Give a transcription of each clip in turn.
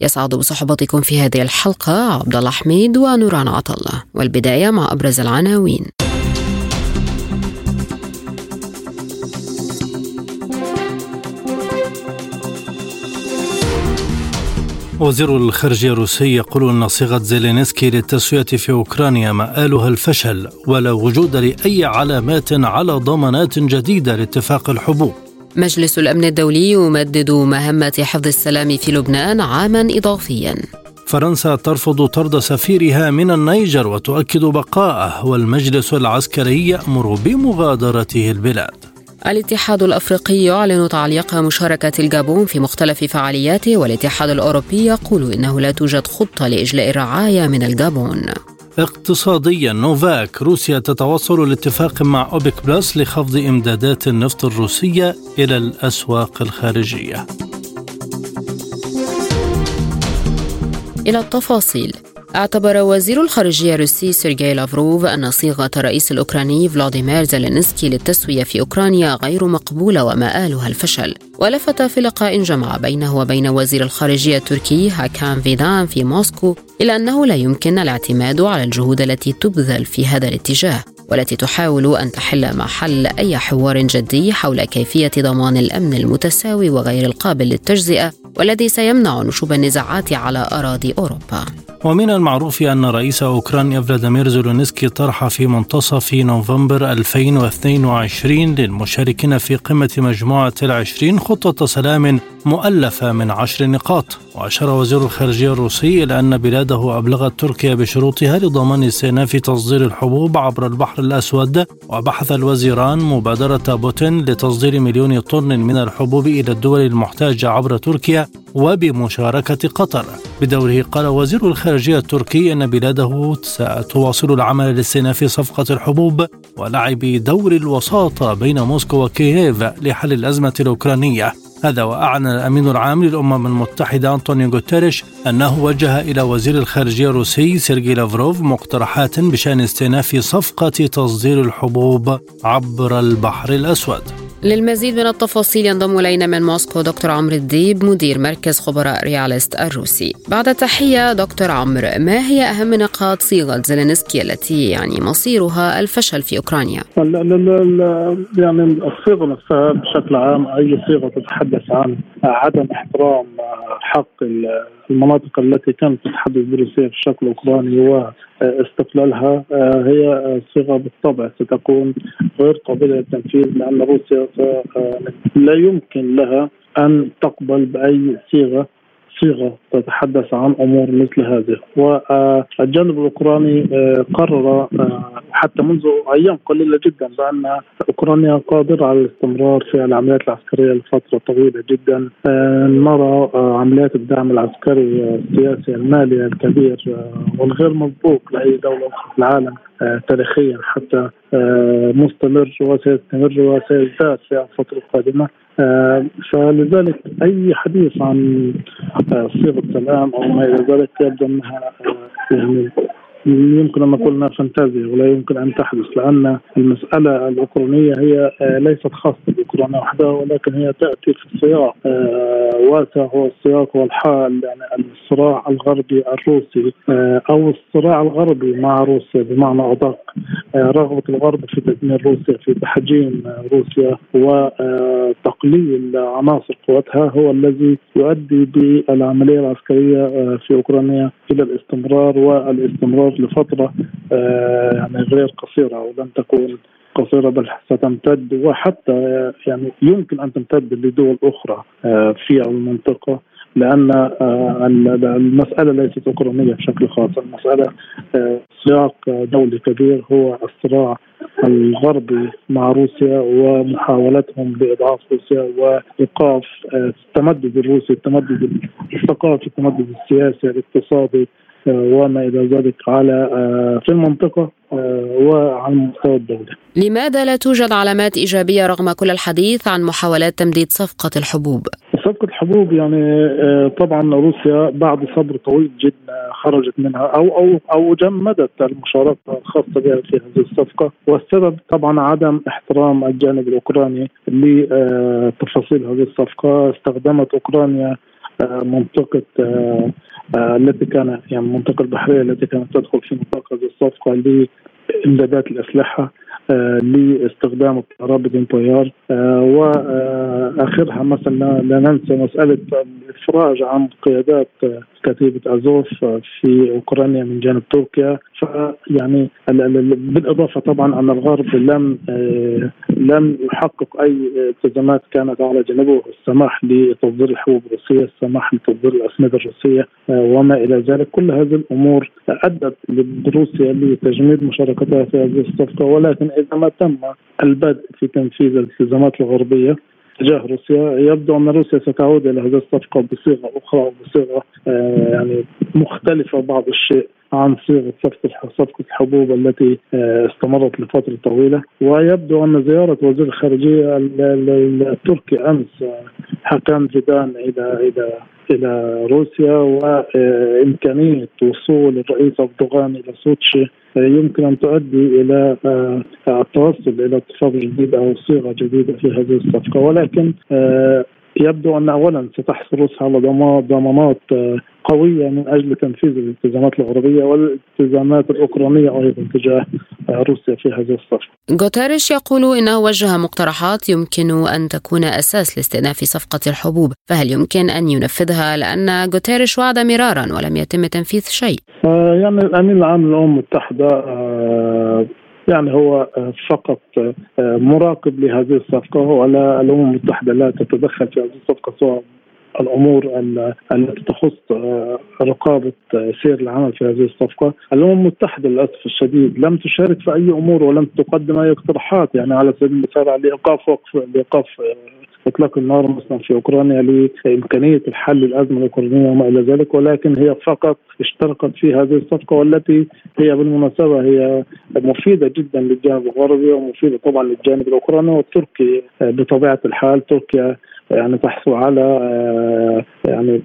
يسعد بصحبتكم في هذه الحلقة عبد الله حميد ونوران عطا الله والبداية مع أبرز العناوين. وزير الخارجية الروسي يقول أن صيغة زيلينسكي للتسوية في أوكرانيا مآلها الفشل ولا وجود لأي علامات على ضمانات جديدة لاتفاق الحبوب. مجلس الأمن الدولي يمدد مهمة حفظ السلام في لبنان عاما إضافيا. فرنسا ترفض طرد سفيرها من النيجر وتؤكد بقاءه والمجلس العسكري يأمر بمغادرته البلاد. الاتحاد الأفريقي يعلن تعليق مشاركة الجابون في مختلف فعالياته والاتحاد الأوروبي يقول إنه لا توجد خطة لإجلاء الرعايا من الجابون. اقتصاديا نوفاك روسيا تتوصل لاتفاق مع أوبك بلس لخفض إمدادات النفط الروسية إلى الأسواق الخارجية. إلى التفاصيل. اعتبر وزير الخارجية الروسي سيرجي لافروف أن صيغة الرئيس الأوكراني فلاديمير زيلينسكي للتسوية في أوكرانيا غير مقبولة ومآلها الفشل ولفت في لقاء جمع بينه وبين وزير الخارجية التركي هاكان فيدان في موسكو إلى أنه لا يمكن الاعتماد على الجهود التي تبذل في هذا الاتجاه والتي تحاول أن تحل محل أي حوار جدي حول كيفية ضمان الأمن المتساوي وغير القابل للتجزئة والذي سيمنع نشوب النزاعات على أراضي أوروبا. ومن المعروف أن رئيس أوكرانيا فلاديمير زيلونسكي طرح في منتصف نوفمبر 2022 للمشاركين في قمة مجموعة العشرين خطة سلام مؤلفة من عشر نقاط. وأشار وزير الخارجية الروسي إلى أن بلاده أبلغت تركيا بشروطها لضمان استئناف تصدير الحبوب عبر البحر الأسود وبحث الوزيران مبادرة بوتين لتصدير مليون طن من الحبوب إلى الدول المحتاجة عبر تركيا وبمشاركة قطر. بدوره قال وزير الخارجية التركي أن بلاده ستواصل العمل لاستئناف صفقة الحبوب ولعب دور الوساطة بين موسكو وكييف لحل الأزمة الأوكرانية. هذا وأعلن الأمين العام للأمم المتحدة أنطونيو غوتيريش أنه وجه إلى وزير الخارجية الروسي سيرجي لافروف مقترحات بشأن استئناف صفقة تصدير الحبوب عبر البحر الأسود. للمزيد من التفاصيل ينضم إلينا من موسكو دكتور عمرو الديب مدير مركز خبراء رياليست الروسي. بعد تحية دكتور عمرو، ما هي أهم نقاط صيغه زيلينسكي التي يعني مصيرها الفشل في أوكرانيا؟ يعني الصيغة نفسها بشكل عام أي صيغة تتحدث عن عدم احترام حق المناطق التي كانت تتحدث بروسيا الشكل الاوكراني واستقلالها هي صيغة بالطبع ستكون غير قابلة للتنفيذ لأن روسيا لا يمكن لها أن تقبل بأي صيغة صيغة تتحدث عن أمور مثل هذه. والجانب الأوكراني قرر حتى منذ أيام قليلة جدا بأن أوكرانيا قادرة على الاستمرار في العمليات العسكرية لفترة طويلة جدا. نرى عمليات الدعم العسكري السياسي المالي الكبير والغير مسبوق لأي دولة أخرى في العالم تاريخيا حتى مستمر وسيستمر وسيزداد في الفترة القادمة. فلذلك أي حديث عن صيغة سلام أو ما إلى ذلك يبدو أنها يعني يمكن أن نقول أنها فانتازيا ولا يمكن أن تحدث لأن المسألة الأوكرانية هي ليست خاصة بأوكرانيا وحدها ولكن هي تأتي في سياق واسع هو السياق والحال يعني الصراع الغربي الروسي أو الصراع الغربي مع روسيا بمعنى أدق رغبة الغرب في تدمير روسيا في تحجيم روسيا وتقليل عناصر قوتها هو الذي يؤدي بالعملية العسكرية في أوكرانيا إلى الاستمرار والإستمرار لفترة يعني غير قصيرة ولن تكون قصيرة بل ستمتد وحتى يعني يمكن أن تمتد لدول أخرى في المنطقة لأن المسألة ليست أوكرانية بشكل خاص. المسألة سياق دولي كبير هو الصراع الغربي مع روسيا ومحاولتهم باضعاف روسيا وإيقاف التمدد الروسي التمدد الثقافي التمدد السياسي الاقتصادي وما إلى ذلك على في المنطقة وعلى مستوى الدولة. لماذا لا توجد علامات إيجابية رغم كل الحديث عن محاولات تمديد صفقة الحبوب؟ صفقة الحبوب يعني طبعا روسيا بعد صبر طويل جدا خرجت منها أو أو أو جمدت المشاركة الخاصة بها في هذه الصفقة والسبب طبعا عدم احترام الجانب الأوكراني لتفاصيل هذه الصفقة استخدمت أوكرانيا منطقة التي كان يعني المنطقة البحرية التي كانت تدخل في نطاق هذه الصفقة لإمدادات الأسلحة لاستخدام الطيارات بدون طيار واخرها مثلا لا ننسى مسألة الافراج عن قيادات كتيبة أزوف في أوكرانيا من جانب تركيا. فيعني بالإضافة طبعا أن الغرب لم لم يحقق أي التزامات كانت على جانبه. السماح لتصدير الحبوب الروسية، السماح لتصدير الاسمده الروسية وما إلى ذلك، كل هذه الأمور أدت لروسيا لتجميد مشاركتها في هذه الصفقة. ولكن إذا ما تم البدء في تنفيذ الالتزامات الغربية تجاه روسيا. يبدو أن روسيا ستعود إلى هذه الصفقة بصيغة أخرى وبصيغة آه يعني مختلفة بعض الشيء عن صيغة صفقة صفقة الحبوب التي استمرت لفترة طويلة. ويبدو أن زيارة وزير الخارجية التركي أمس حكام فيدان إلى إلى إلى روسيا وإمكانية وصول الرئيس أردوغان إلى سوتشي يمكن أن تؤدي إلى التوصل إلى اتفاق جديد أو صيغة جديدة في هذه الصفقة. ولكن يبدو أن اولا ستحصل روسيا على ضمانات قوية من أجل تنفيذ الالتزامات الغربيه والالتزامات الأوكرانية أيضا تجاه روسيا في هذه الصفقه. غوتيريش يقول انه وجه مقترحات يمكن أن تكون أساس لاستئناف صفقة الحبوب، فهل يمكن أن ينفذها لأن غوتيريش وعد مرارا ولم يتم تنفيذ شيء؟ آه يعني الأمين العام للأمم المتحدة آه يعني هو فقط مراقب لهذه الصفقة. ولا الأمم المتحدة لا تتدخل في هذه الصفقة سواء الأمور التي تخص رقابة سير العمل في هذه الصفقة، الأمم المتحدة للأسف الشديد لم تشارك في أي أمور ولم تقدم أي اقتراحات يعني على سبيل المثال لايقاف وقف لايقاف اطلاق النار مثلا في أوكرانيا لإمكانية الحل الأزمة الأوكرانية وما إلى ذلك ولكن هي فقط اشتركت في هذه الصفقة والتي هي بالمناسبة هي مفيدة جدا للجانب الغربي ومفيدة طبعا للجانب الأوكراني والتركي بطبيعة الحال تركيا يعني تحصل على يعني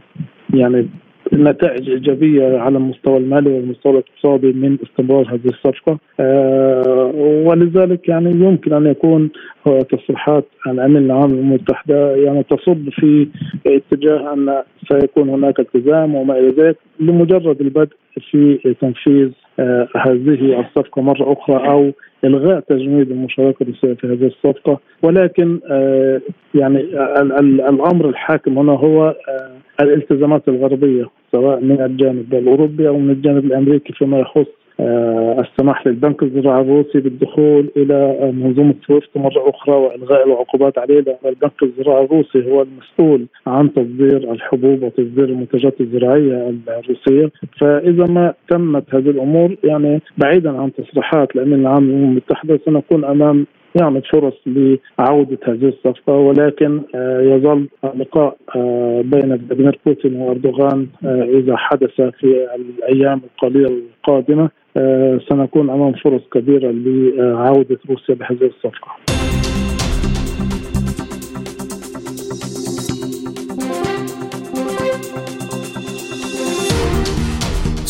يعني نتائج إيجابية على المستوى المالي والمستوى الاقتصادي من استمرار هذه الصفقة. آه ولذلك يعني يمكن أن يكون تصريحات الامين العام للامم المتحدة يعني تصب في اتجاه أن سيكون هناك التزام وما إلى ذلك لمجرد البدء في تنفيذ آه هذه الصفقة مرة أخرى أو إلغاء تجميد المشاركة الروسيه في هذه الصفقة. ولكن آه يعني ال ال الأمر الحاكم هنا هو آه الالتزامات الغربية سواء من الجانب الأوروبي أو من الجانب الأمريكي فيما يخص السماح للبنك الزراعي الروسي بالدخول إلى منظومة سويفت مرة أخرى وإلغاء العقوبات عليه لأن البنك الزراعي الروسي هو المسؤول عن تصدير الحبوب وتصدير المنتجات الزراعية الروسية. فإذا ما تمت هذه الأمور يعني بعيدا عن تصريحات الأمين العام للامم المتحدة سنكون أمام يعني فرص لعودة هذه الصفقة. ولكن يظل اللقاء بين فلاديمير بوتين وأردوغان إذا حدث في الأيام القليلة القادمة. سنكون أمام فرص كبيرة لعودة روسيا بهذه الصفقة.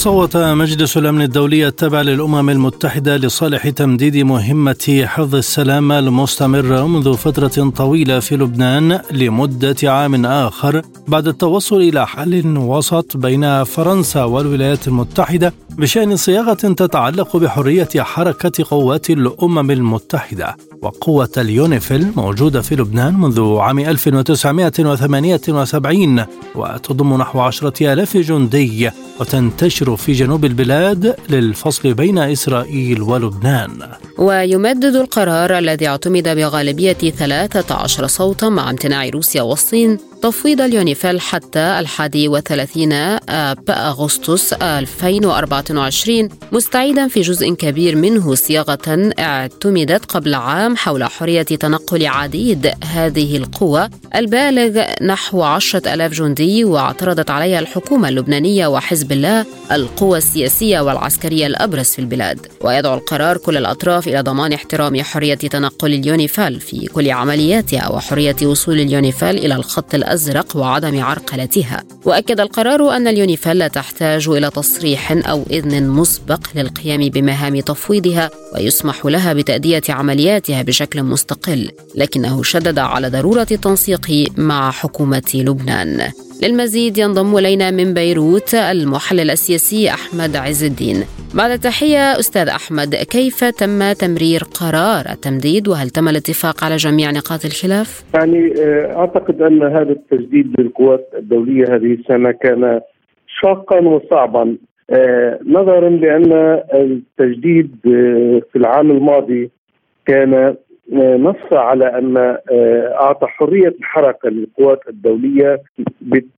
صوت مجلس الأمن الدولي التابع للأمم المتحدة لصالح تمديد مهمة حفظ السلامه المستمره منذ فترة طويلة في لبنان لمدة عام آخر بعد التوصل إلى حل وسط بين فرنسا والولايات المتحدة بشأن صياغة تتعلق بحرية حركة قوات الأمم المتحدة. وقوة اليونيفيل موجودة في لبنان منذ عام 1978 وتضم نحو عشرة آلاف جندي وتنتشر في جنوب البلاد للفصل بين إسرائيل ولبنان. ويمدد القرار الذي اعتمد بغالبية 13 صوتا مع امتناع روسيا والصين تفويض اليونيفيل حتى الحادي وثلاثين آب أغسطس 2024 مستعيدا في جزء كبير منه صياغة اعتمدت قبل عام حول حرية تنقل عديد هذه القوى البالغ نحو عشرة ألاف جندي واعترضت عليها الحكومة اللبنانية وحزب الله القوى السياسية والعسكرية الأبرز في البلاد. ويدعو القرار كل الأطراف إلى ضمان احترام حرية تنقل اليونيفيل في كل عملياتها وحرية وصول اليونيفيل إلى الخط الأزرق وعدم عرقلتها. وأكد القرار أن اليونيفيل لا تحتاج إلى تصريح أو إذن مسبق للقيام بمهام تفويضها ويسمح لها بتأدية عملياتها بشكل مستقل لكنه شدد على ضرورة التنسيق مع حكومة لبنان. للمزيد ينضم إلينا من بيروت المحلل السياسي أحمد عز الدين. بعد التحية أستاذ أحمد كيف تم تمرير قرار التمديد؟ وهل تم الاتفاق على جميع نقاط الخلاف؟ يعني آه، أعتقد أن هذا التجديد للقوات الدولية هذه السنة كان شاقا وصعبا. آه، نظرا لأن التجديد آه، في العام الماضي كان نص على أن آه، أعطى حرية الحركه للقوات الدولية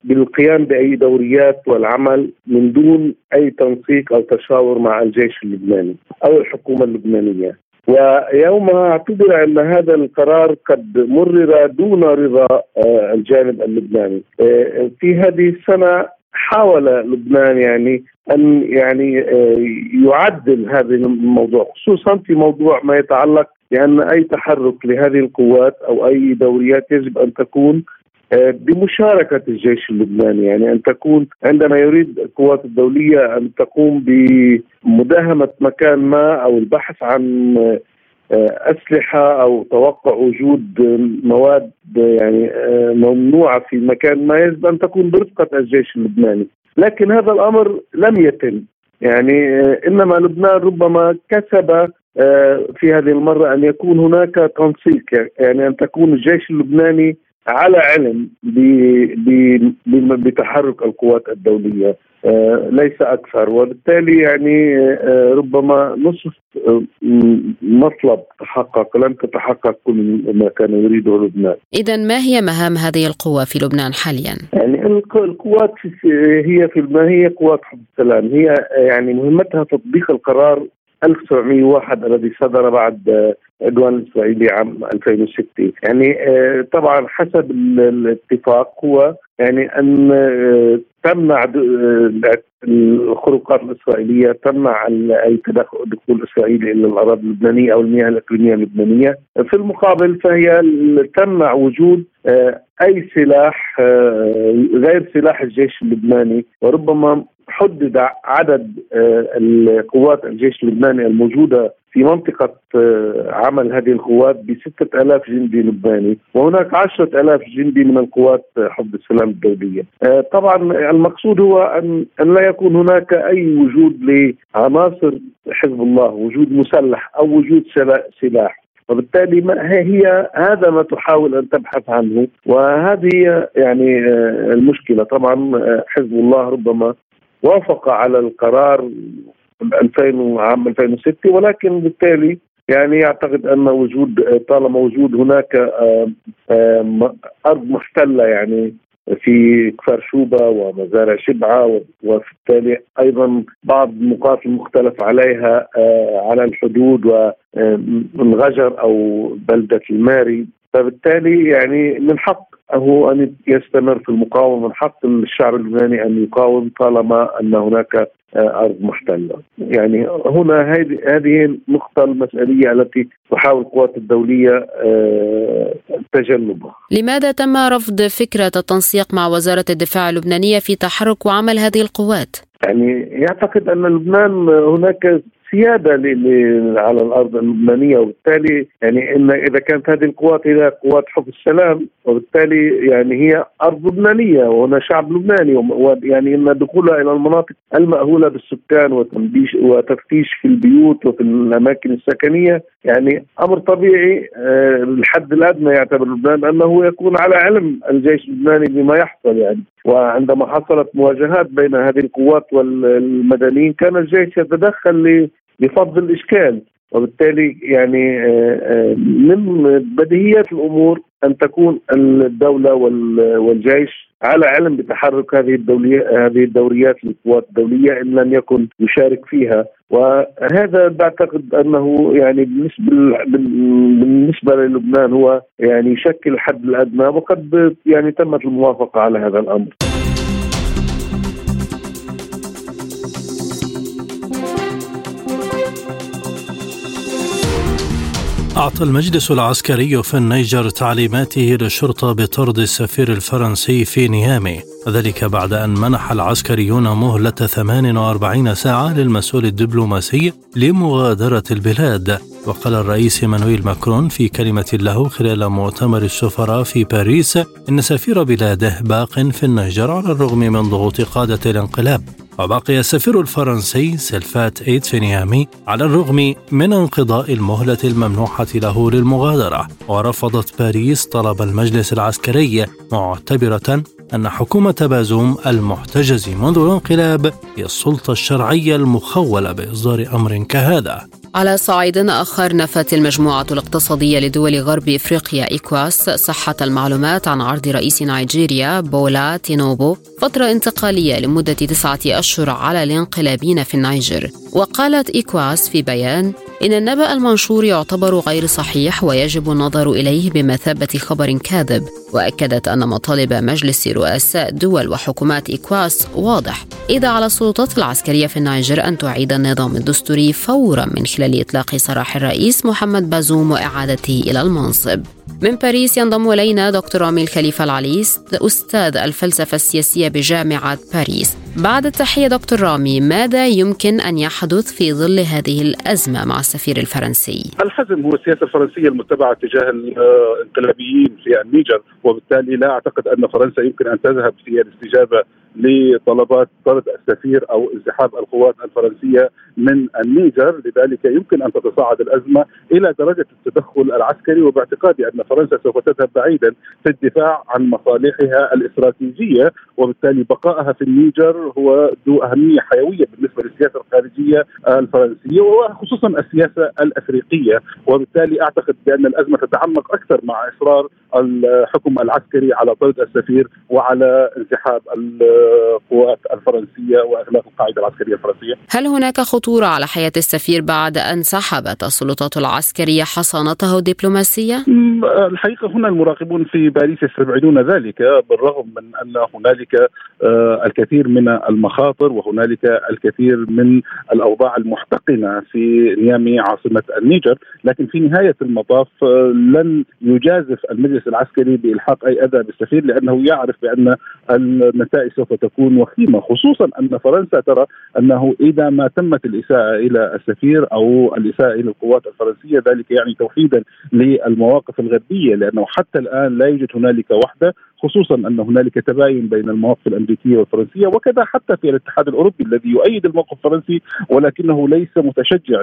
بالقيام بأي دوريات والعمل من دون أي تنسيق أو تشاور مع الجيش اللبناني أو الحكومة اللبنانية. ويومها اعتبر أن هذا القرار قد مرر دون رضا آه، الجانب اللبناني. آه، في هذه السنة حاول لبنان يعني أن يعني يعدل هذا الموضوع خصوصا في موضوع ما يتعلق لأن أي تحرك لهذه القوات أو أي دوريات يجب أن تكون آه، بمشاركة الجيش اللبناني. يعني أن تكون عندما يريد القوات الدولية أن تقوم بمداهمة مكان ما أو البحث عن آه، أسلحة أو توقع وجود مواد يعني آه، ممنوعة في مكان ما يجب أن تكون برفقة الجيش اللبناني. لكن هذا الأمر لم يتم. يعني إنما لبنان ربما كسب في هذه المرة أن يكون هناك تنسيق يعني أن تكون الجيش اللبناني على علم بتحرك القوات الدولية آه، ليس أكثر. وبالتالي يعني آه، ربما نصف مطلب تحقق لم تتحقق كل ما كان يريده لبنان. إذا ما هي مهام هذه القوة في لبنان حاليا؟ يعني القوات هي في ما هي قوات حب السلام. هي يعني مهمتها تطبيق القرار 1901 الذي صدر بعد عدوان الاسرائيلي عام 2006 يعني آه، طبعا حسب الاتفاق هو يعني أن آه، تمنع آه، الخروقات الإسرائيلية تمنع أي تدخل دخول إسرائيل إلى الأراضي اللبنانية أو المياه الإقليمية اللبنانية، في المقابل فهي تمنع وجود أي سلاح غير سلاح الجيش اللبناني وربما حدد عدد آه، القوات الجيش اللبناني الموجودة في منطقة آه، عمل هذه القوات بستة ألاف جندي لبناني وهناك عشرة ألاف جندي من القوات حفظ السلام الدولية. آه، طبعا المقصود هو أن, أن لا يكون هناك أي وجود لعناصر حزب الله وجود مسلح أو وجود سلاح. وبالتالي ما هي هذا ما تحاول أن تبحث عنه وهذه يعني المشكلة. طبعا حزب الله ربما وافق على القرار 2000 عام 2006 ولكن بالتالي يعني يعتقد أن وجود طالما وجود هناك أرض محتلة يعني في كفر شوبة ومزارع شبعة وبالتالي أيضا بعض النقاط المختلف عليها آه، على الحدود والغجر أو بلدة الماري. فبالتالي يعني من حق هو أن يستمر في المقاومة من حق الشعب اللبناني أن يقاوم طالما أن هناك آه، أرض محتلة. يعني هنا هذه النقطة المسألية التي تحاول القوات الدولية آه، تجنبها. لماذا تم رفض فكرة التنسيق مع وزارة الدفاع اللبنانية في تحرك وعمل هذه القوات؟ يعني يعتقد أن لبنان هناك سيادة على الأرض اللبنانية وبالتالي يعني إن إذا كانت هذه القوات هي قوات حب السلام وبالتالي يعني هي أرض لبنانية وهنا شعب لبناني ويعني إن دخولها إلى المناطق المأهولة بالسكان وتنبيش وتفتيش في البيوت وفي الأماكن السكنية يعني أمر طبيعي آه، الحد الأدنى يعتبر لبنان أنه يكون على علم الجيش اللبناني بما يحصل يعني. وعندما حصلت مواجهات بين هذه القوات والمدنيين كان الجيش يتدخل لفض الإشكال. وبالتالي يعني آه، آه، من بديهيات الأمور أن تكون الدولة والجيش على علم بتحرك هذه الدولية هذه الدوريات للقوات الدولية إن لم يكن يشارك فيها وهذا بعتقد أنه يعني بالنسبة بالنسبة للبنان هو يعني يشكل الحد الأدنى وقد يعني تمت الموافقة على هذا الأمر. أعطى المجلس العسكري في النيجر تعليماته للشرطة بطرد السفير الفرنسي في نيامي ذلك بعد أن منح العسكريون مهلة 48 ساعة للمسؤول الدبلوماسي لمغادرة البلاد. وقال الرئيس إيمانويل ماكرون في كلمة له خلال مؤتمر السفراء في باريس إن سفير بلاده باق في النيجر على الرغم من ضغوط قادة الانقلاب. وبقي السفير الفرنسي سيلفان إيتيه في نيامي على الرغم من انقضاء المهلة الممنوحة له للمغادرة ورفضت باريس طلب المجلس العسكري معتبرة أن حكومة بازوم المحتجز منذ الانقلاب هي السلطة الشرعية المخولة بإصدار أمر كهذا. على صعيد آخر نفت المجموعة الاقتصادية لدول غرب إفريقيا إيكواس صحة المعلومات عن عرض رئيس نيجيريا بولا تينوبو فترة انتقالية لمدة تسعة أشهر على الانقلابيين في النيجر. وقالت إيكواس في بيان إن النبأ المنشور يعتبر غير صحيح ويجب النظر إليه بمثابة خبر كاذب وأكدت أن مطالب مجلس رؤساء دول وحكومات إيكواس واضحة إذ على السلطات العسكرية في النيجر أن تعيد النظام الدستوري فورا من خلال إطلاق سراح الرئيس محمد بازوم وإعادته إلى المنصب. من باريس ينضم إلينا دكتور رامي الخليفة العلي أستاذ الفلسفة السياسية بجامعة باريس بعد التحية دكتور رامي ماذا يمكن أن يحدث في ظل هذه الأزمة مع السفير الفرنسي؟ الحزم هو السياسة الفرنسية المتبعة تجاه الانقلابيين في النيجر وبالتالي لا أعتقد أن فرنسا يمكن أن تذهب في الاستجابة لطلبات طرد السفير أو انسحاب القوات الفرنسية من النيجر، لذلك يمكن أن تتصاعد الأزمة إلى درجة التدخل العسكري وباعتقادي أن فرنسا سوف تذهب بعيدا في الدفاع عن مصالحها الاستراتيجية وبالتالي بقائها في النيجر هو ذو أهمية حيوية بالنسبة للسياسة الخارجية الفرنسية وخصوصا السياسة الأفريقية. وبالتالي أعتقد بأن الأزمة تتعمق أكثر مع إصرار الحكم العسكري على طرد السفير وعلى انسحاب القوات الفرنسية وأغلاق القاعدة العسكرية الفرنسية. هل هناك خطورة على حياة السفير بعد أن سحبت السلطات العسكرية حصانته الدبلوماسية؟ الحقيقة هنا المراقبون في باريس يستبعدون ذلك بالرغم من أن هنالك آه، الكثير من المخاطر وهنالك الكثير من الأوضاع المحتقنة في نيامي عاصمة النيجر، لكن في نهاية المطاف آه، لن يجازف المجلس العسكري بإلحاق أي أذى بالسفير لأنه يعرف بأن النتائج سوف تكون وخيمة خصوصا أن فرنسا ترى أنه إذا ما تمت الإساءة إلى السفير أو الإساءة إلى القوات الفرنسية ذلك يعني توحيدا للمواقف الغربية لأنه حتى الآن لا يوجد هنالك وحدة خصوصا أن هنالك تباين بين المواقف الأمريكية والفرنسية وكذا حتى في الاتحاد الأوروبي الذي يؤيد الموقف الفرنسي ولكنه ليس متشجع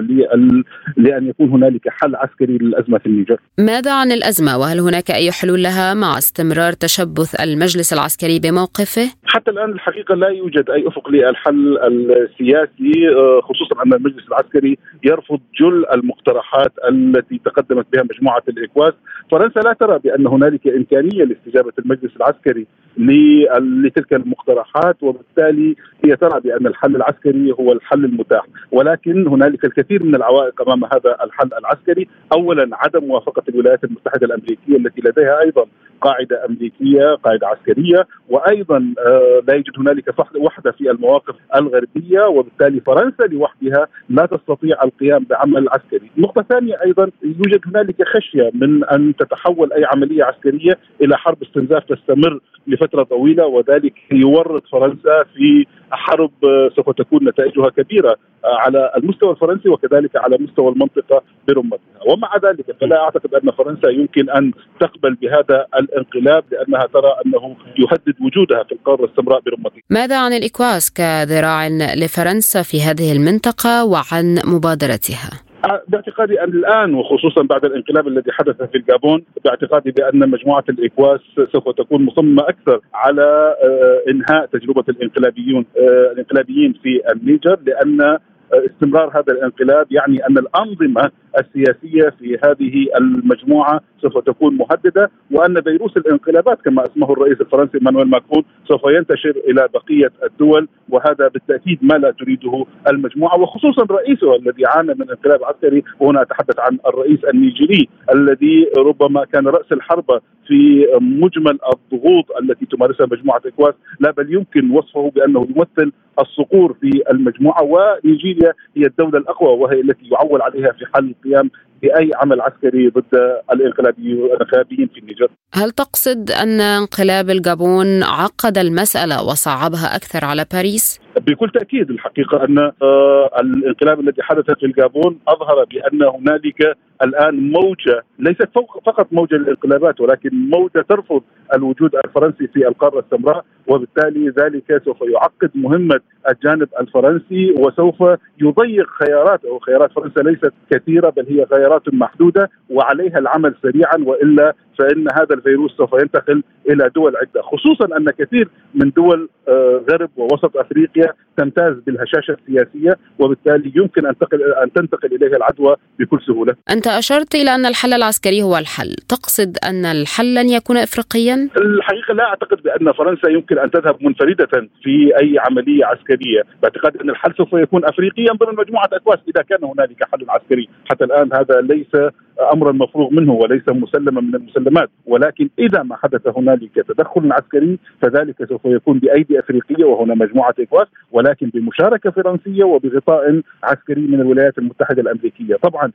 لأن يكون هنالك حل عسكري للأزمة في النيجر. ماذا عن الأزمة وهل هناك أي حلول لها مع استمرار تشبث المجلس العسكري بموقفه؟ حتى الآن الحقيقة لا يوجد أي أفق للحل السياسي آه، خصوصا أن المجلس العسكري يرفض جل المقترحات التي تقدمت بها مجموعة الإكواس، فرنسا لا ترى بأن هنالك إمكانية لاستجابة المجلس العسكري لتلك المقترحات وبالتالي هي ترى بأن الحل العسكري هو الحل المتاح ولكن هنالك الكثير من العوائق أمام هذا الحل العسكري اولا عدم موافقة الولايات المتحدة الأمريكية التي لديها أيضا قاعدة أمريكية قاعدة عسكرية وأيضا آه، لا يوجد هنالك وحدة في المواقف الغربية وبالتالي فرنسا لوحدها لا تستطيع القيام بعمل عسكري. نقطة ثانية أيضا يوجد هنالك خشية من أن تتحول أي عملية عسكرية إلى حرب استنزاف تستمر لفترة طويلة وذلك يورط فرنسا في حرب سوف تكون نتائجها كبيرة آه، على المستوى الفرنسي وكذلك على مستوى المنطقة برمتها ومع ذلك فلا أعتقد أن فرنسا يمكن أن تقبل بهذا الانقلاب لأنها ترى أنه يهدد وجودها في القارة السمراء برمتها. ماذا عن الإكواس كذراع لفرنسا في هذه المنطقة وعن مبادرتها؟ باعتقادي أن الآن وخصوصا بعد الانقلاب الذي حدث في الجابون باعتقادي بأن مجموعة الإكواس سوف تكون مصممة أكثر على آه، إنهاء تجربة الإنقلابيون آه، الإنقلابيين في النيجر لأن استمرار هذا الانقلاب يعني أن الأنظمة السياسية في هذه المجموعة سوف تكون مهددة وأن فيروس الانقلابات كما أسماه الرئيس الفرنسي إيمانويل ماكرون سوف ينتشر إلى بقية الدول وهذا بالتأكيد ما لا تريده المجموعة وخصوصا رئيسها الذي عانى من انقلاب عسكري وهنا أتحدث عن الرئيس النيجيري الذي ربما كان رأس الحربة في مجمل الضغوط التي تمارسها مجموعة إيكواس لا بل يمكن وصفه بأنه يمثل الصقور في المجموعة ونيجيريا هي الدولة الأقوى وهي التي يعول عليها في حال القيام بأي عمل عسكري ضد الانقلابيين في النيجر. هل تقصد أن انقلاب الجابون عقد المسألة وصعبها أكثر على باريس؟ بكل تأكيد الحقيقة أن آه، الانقلاب الذي حدث في الجابون أظهر بأن هنالك الآن موجة ليست فقط موجة للانقلابات ولكن موجة ترفض الوجود الفرنسي في القارة السمراء وبالتالي ذلك سوف يعقد مهمة الجانب الفرنسي وسوف يضيق خياراته خيارات فرنسا ليست كثيرة بل هي خيارات محدودة وعليها العمل سريعا وإلا فإن هذا الفيروس سوف ينتقل إلى دول عدة خصوصا أن كثير من دول آه، غرب ووسط أفريقيا تمتاز بالهشاشة السياسية وبالتالي يمكن أن تنتقل أن تنتقل إليها العدوى بكل سهولة. أنت أشرت إلى أن الحل العسكري هو الحل، تقصد أن الحل لن يكون افريقيا؟ الحقيقة لا أعتقد بأن فرنسا يمكن أن تذهب منفردة في أي عملية عسكرية، باعتقاد أن الحل سوف يكون افريقيا ضمن مجموعة أكواس إذا كان هنالك حل عسكري، حتى الآن هذا ليس امرا مفروغ منه وليس مسلما من المسلمات. ولكن إذا ما حدث هنالك تدخل عسكري فذلك سوف يكون بأيدي أفريقية وهنا مجموعة اكواس ولكن بمشاركة فرنسية وبغطاء عسكري من الولايات المتحدة الأمريكية. طبعا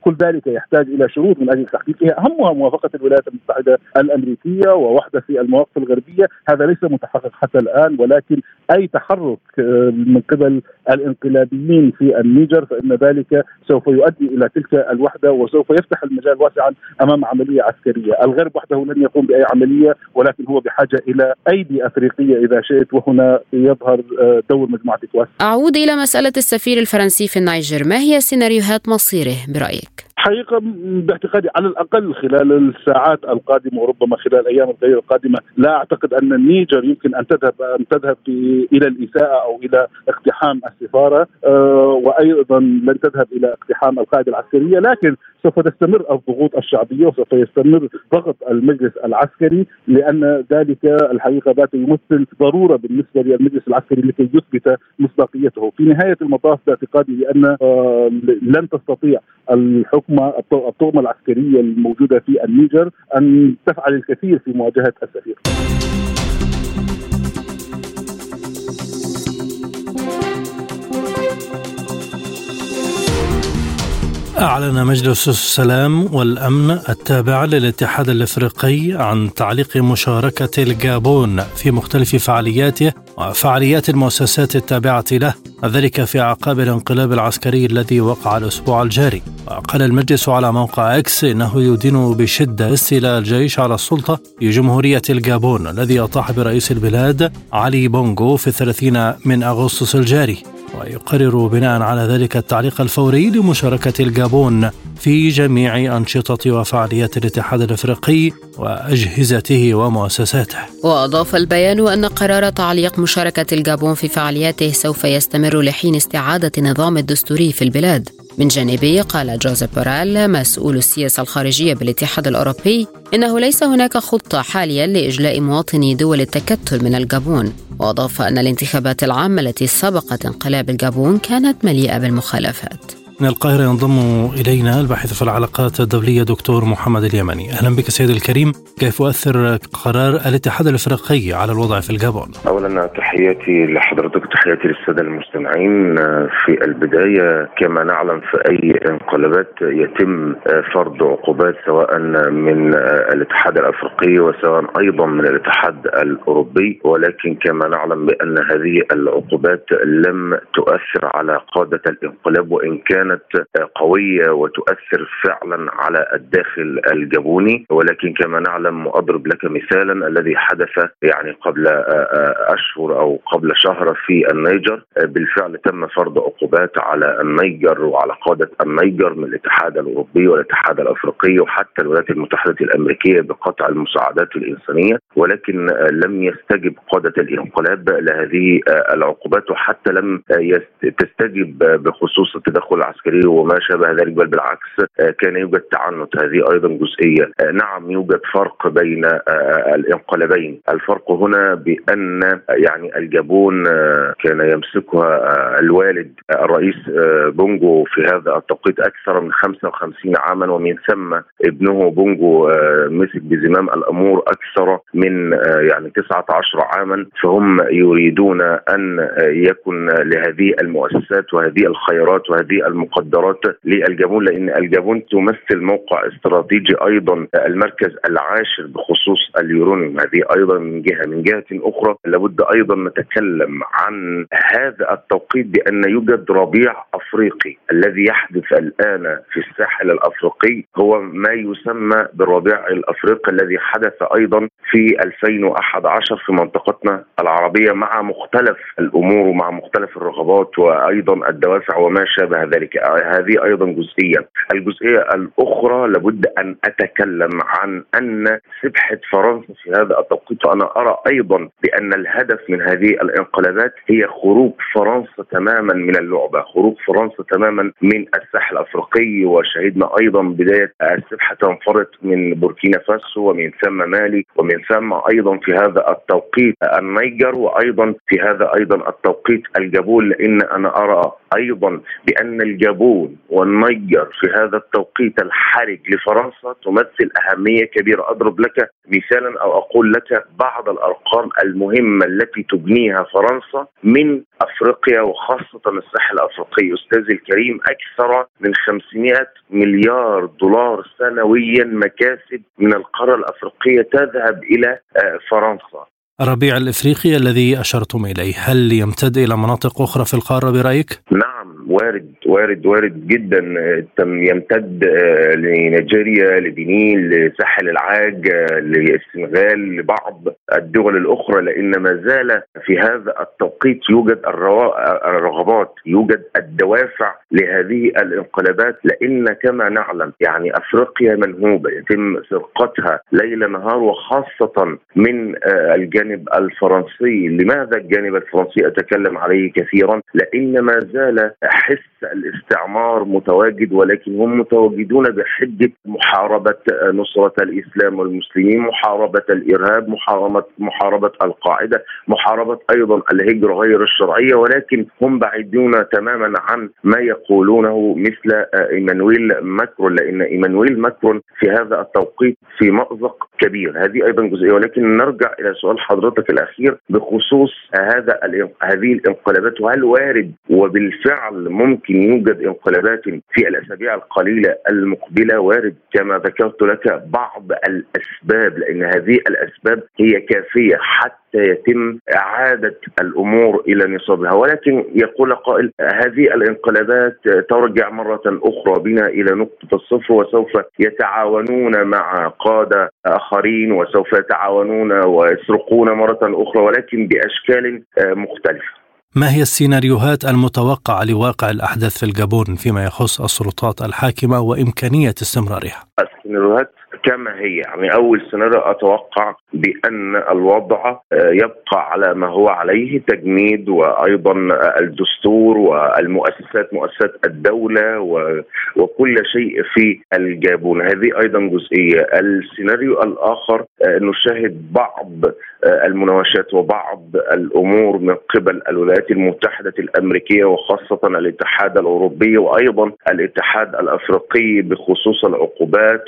كل ذلك يحتاج إلى شروط من أجل تحقيقها. أهمها موافقة الولايات المتحدة الأمريكية ووحدة في المواقف الغربية. هذا ليس متحقق حتى الآن ولكن أي تحرك آه، من قبل الانقلابيين في النيجر فإن ذلك سوف يؤدي إلى تلك الوحدة وسوف يفتح المجال واسعا أمام عملية عسكرية، الغرب وحده لن يقوم بأي عملية ولكن هو بحاجة إلى أيدي أفريقية إذا شئت وهنا يظهر آه، دور مجموعة اكواس. أعود إلى مسألة السفير الفرنسي في النيجر، ما هي سيناريوهات مصيره برأيك؟ حقيقة باعتقادي على الأقل خلال الساعات القادمة وربما خلال الأيام القليله القادمة لا أعتقد أن النيجر يمكن أن تذهب أن تذهب إلى الإساءة أو إلى اقتحام السفارة أه وأيضا لن تذهب إلى اقتحام القاعدة العسكرية لكن سوف تستمر الضغوط الشعبية وسوف يستمر ضغط المجلس العسكري لأن ذلك الحقيقة ذاته يمثل ضرورة بالنسبة للمجلس العسكري لكي يثبت مصداقيته، في نهاية المطاف باعتقادي بأن آه، لن تستطيع الحكومة الطغمة العسكرية الموجودة في النيجر أن تفعل الكثير في مواجهة السفير. أعلن مجلس السلام والأمن التابع للاتحاد الإفريقي عن تعليق مشاركة الجابون في مختلف فعالياته وفعاليات المؤسسات التابعة له ذلك في أعقاب الانقلاب العسكري الذي وقع الأسبوع الجاري. وقال المجلس على موقع إكس إنه يدين بشدة استيلاء الجيش على السلطة في جمهورية الجابون الذي أطاح برئيس البلاد علي بونغو في الثلاثين من أغسطس الجاري. ويقرر بناء على ذلك التعليق الفوري لمشاركة الجابون في جميع أنشطة وفعاليات الاتحاد الأفريقي وأجهزته ومؤسساته. وأضاف البيان أن قرار تعليق مشاركة الجابون في فعالياته سوف يستمر لحين استعادة النظام الدستوري في البلاد. من جانبه قال جوزيب بوريل مسؤول السياسة الخارجية بالاتحاد الأوروبي إنه ليس هناك خطة حاليا لإجلاء مواطني دول التكتل من الجابون. وأضاف أن الانتخابات العامة التي سبقت انقلاب الجابون كانت مليئة بالمخالفات. من القاهرة ينضم إلينا الباحث في العلاقات الدولية دكتور محمد اليمني. أهلا بك سيدي الكريم. كيف يؤثر قرار الاتحاد الإفريقي على الوضع في الجابون؟ أولا تحياتي لحضرتك تحياتي للسادة المستمعين. في البداية كما نعلم في أي انقلابات يتم فرض عقوبات سواء من الاتحاد الأفريقي وسواء أيضا من الاتحاد الأوروبي. ولكن كما نعلم بأن هذه العقوبات لم تؤثر على قادة الانقلاب وإن كان كانت قوية وتؤثر فعلا على الداخل الجابوني ولكن كما نعلم وأضرب لك مثالا الذي حدث يعني قبل أشهر أو قبل شهر في النيجر. بالفعل تم فرض عقوبات على النيجر وعلى قادة النيجر من الاتحاد الأوروبي والاتحاد الأفريقي وحتى الولايات المتحدة الأمريكية بقطع المساعدات الإنسانية ولكن لم يستجب قادة الانقلاب لهذه العقوبات وحتى لم تستجب بخصوص التدخل العسكري وما شابه ذلك بل بالعكس كان يوجد تعنت. هذه أيضا جزئية. نعم يوجد فرق بين الانقلابين. الفرق هنا بأن يعني الجابون كان يمسكها الوالد الرئيس بونجو في هذا التوقيت أكثر من 55 عاما ومن ثم ابنه بونجو مسك بزمام الأمور أكثر من يعني 19 عاما. فهم يريدون أن يكن لهذه المؤسسات وهذه الخيرات وهذه المقدرات للجابون لأن الجابون تمثل موقع استراتيجي أيضا المركز العاشر بخصوص اليورونيوم. هذه أيضا من جهة. من جهة أخرى لابد أيضا نتكلم عن هذا التوقيت بأن يوجد ربيع أفريقي الذي يحدث الآن في الساحل الأفريقي. هو ما يسمى بالربيع الأفريقي الذي حدث أيضا في 2011 في منطقتنا العربية مع مختلف الأمور ومع مختلف الرغبات وأيضا الدوافع وما شابه ذلك. هذه أيضا جزئية. الجزئية الأخرى لابد أن أتكلم عن أن سبحة فرنسا في هذا التوقيت وأنا أرى أيضا بأن الهدف من هذه الانقلابات هي خروج فرنسا تماما من اللعبة خروج فرنسا تماما من الساحل الأفريقي. وشهدنا أيضا بداية السبحة تنفرط من بوركينا فاسو ومن ثم مالي ومن ثم أيضا في هذا التوقيت النيجر وأيضا في هذا أيضا التوقيت الجابون لأن أنا أرى أيضا بأن الجابون والنيجر في هذا التوقيت الحرج لفرنسا تمثل أهمية كبيرة. أضرب لك مثالا أو أقول لك بعض الأرقام المهمة التي تبنيها فرنسا من أفريقيا وخاصة الساحل الأفريقي. استاذي الكريم أكثر من 500 مليار دولار سنويا مكاسب من القارة الأفريقية تذهب إلى آه، فرنسا. الربيع الإفريقي الذي أشرتم إليه هل يمتد إلى مناطق أخرى في القارة برأيك؟ نعم وارد وارد وارد جدا يمتد آه، لنيجيريا لبنين لساحل العاج آه، للسنغال لبعض الدول الأخرى لأن ما زال في هذا التوقيت يوجد الرغبات يوجد الدوافع لهذه الانقلابات لأن كما نعلم يعني أفريقيا منهوبه يتم سرقتها ليل نهار وخاصة من آه، الجانب الفرنسي. لماذا الجانب الفرنسي؟ أتكلم عليه كثيرا لأن ما زال حس الاستعمار متواجد ولكن هم متواجدون بحجه محاربة نصرة الإسلام والمسلمين محاربة الإرهاب محاربه محاربة القاعدة محاربة أيضا الهجرة غير الشرعية ولكن هم بعيدون تماما عن ما يقولونه مثل إيمانويل ماكرون لأن إيمانويل ماكرون في هذا التوقيت في مأزق كبير. هذه أيضا جزئية ولكن نرجع إلى سؤال حضرتك الأخير بخصوص هذا هذه الانقلابات. وهل وارد وبالفعل ممكن يوجد انقلابات في الأسابيع القليلة المقبلة. وارد كما ذكرت لك بعض الأسباب لأن هذه الأسباب هي كافية حتى يتم إعادة الأمور إلى نصابها. ولكن يقول قائل هذه الانقلابات ترجع مرة أخرى بنا إلى نقطة الصفر وسوف يتعاونون مع قادة آخرين وسوف يتعاونون ويسرقون مرة أخرى ولكن بأشكال مختلفة. ما هي السيناريوهات المتوقعة لواقع الأحداث في الجابون فيما يخص السلطات الحاكمة وإمكانية استمرارها؟ السيناريوهات كما هي. يعني أول سيناريو أتوقع بأن الوضع آه، يبقى على ما هو عليه تجميد وأيضا الدستور والمؤسسات مؤسسات الدولة وكل شيء في الجابون. هذه أيضا جزئية. السيناريو الآخر آه، نشاهد بعض آه، المناوشات وبعض الأمور من قبل الولايات المتحدة الأمريكية وخاصة الاتحاد الأوروبي وأيضا الاتحاد الأفريقي بخصوص العقوبات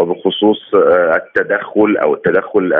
وبخصوص آه، التدخل أو التدخل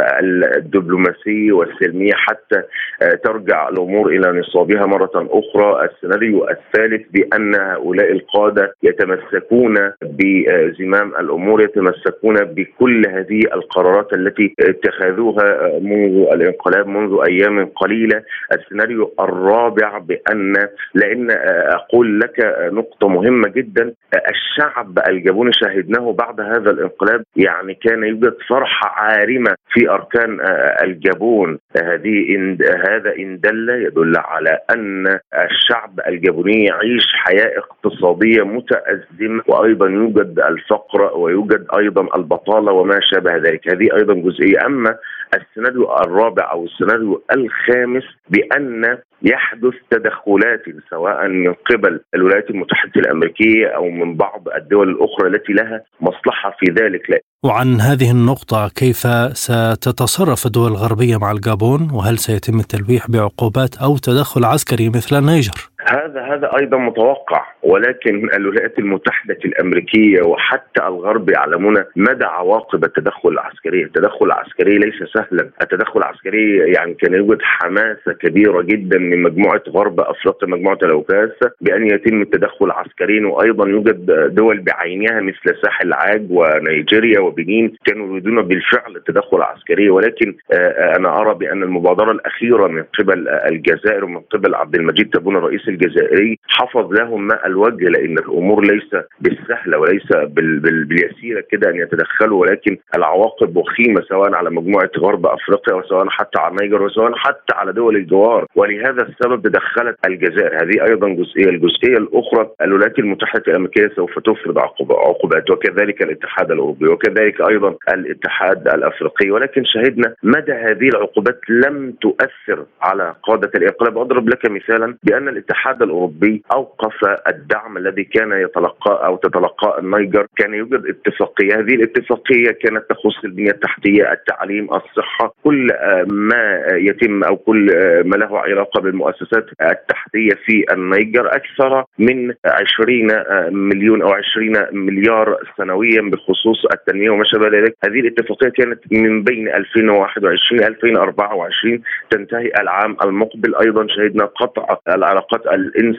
الدبلوماسي والسلمية حتى آه، ترجع الأمور إلى نصابها مرة أخرى. السيناريو الثالث بأن هؤلاء القادة يتمسكون بزمام الأمور يتمسكون بكل هذه القرارات التي اتخذوها منذ الانقلاب منذ أيام قليلة. السيناريو الرابع بأن لأن أقول لك نقطة مهمة جدا الشعب الجابوني شاهدناه بعد هذا الانقلاب يعني كان يوجد فرحة عارمة في أركان الجابون. هذه وهذا إن دل يدل على أن الشعب الجابوني يعيش حياة اقتصادية متأزمة وأيضا يوجد الفقر ويوجد أيضا البطالة وما شابه ذلك. هذه أيضا جزئية. أما السيناريو الرابع أو السيناريو الخامس بأن يحدث تدخلات سواء من قبل الولايات المتحدة الأمريكية أو من بعض الدول الأخرى التي لها مصلحة في ذلك. وعن هذه النقطة كيف ستتصرف الدول الغربية مع الجابون وهل سيتم التلويح بعقوبات أو تدخل عسكري مثل النيجر؟ هذا هذا أيضا متوقع ولكن الولايات المتحدة الأمريكية وحتى الغرب يعلمون مدى عواقب التدخل العسكري، التدخل العسكري ليس سهلا، التدخل العسكري يعني كان يوجد حماسة كبيرة جدا من مجموعة غرب افريقيا مجموعة الأوكاس بأن يتم التدخل عسكريا وأيضا يوجد دول بعينها مثل ساحل عاج ونيجيريا وبنين كانوا يريدون بالفعل التدخل العسكري. ولكن أنا أرى بأن المبادرة الأخيرة من قبل الجزائر ومن قبل عبد المجيد تبون رئيس الجزائري حفظ لهم ماء الوجه لأن الأمور ليس بالسهلة وليس بال بال باليسيرة كده أن يتدخلوا ولكن العواقب وخيمة سواء على مجموعة غرب أفريقيا وسواء حتى على النيجر وسواء حتى على دول الجوار. ولهذا السبب تدخلت الجزائر. هذه أيضا جزئية الجزئية الأخرى الولايات المتحدة الأمريكية سوف تفرض عقوبات وكذلك الاتحاد الأوروبي وكذلك أيضا الاتحاد الأفريقي. ولكن شهدنا مدى هذه العقوبات لم تؤثر على قادة الإنقلاب. أضرب لك مثالا بأن الاتحاد الأوروبي أوقف الدعم الذي كان يتلقاه أو تتلقاه النيجر. كان يوجد اتفاقية. هذه الاتفاقية كانت تخص البنية التحتية التعليم الصحة كل ما يتم أو كل ما له علاقة بالمؤسسات التحتية في النيجر. أكثر من 20 مليون أو 20 مليار سنويا بخصوص التنمية وما شابه ذلك. هذه الاتفاقية كانت من بين 2021 2024 تنتهي العام المقبل. أيضا شهدنا قطع العلاقات الانس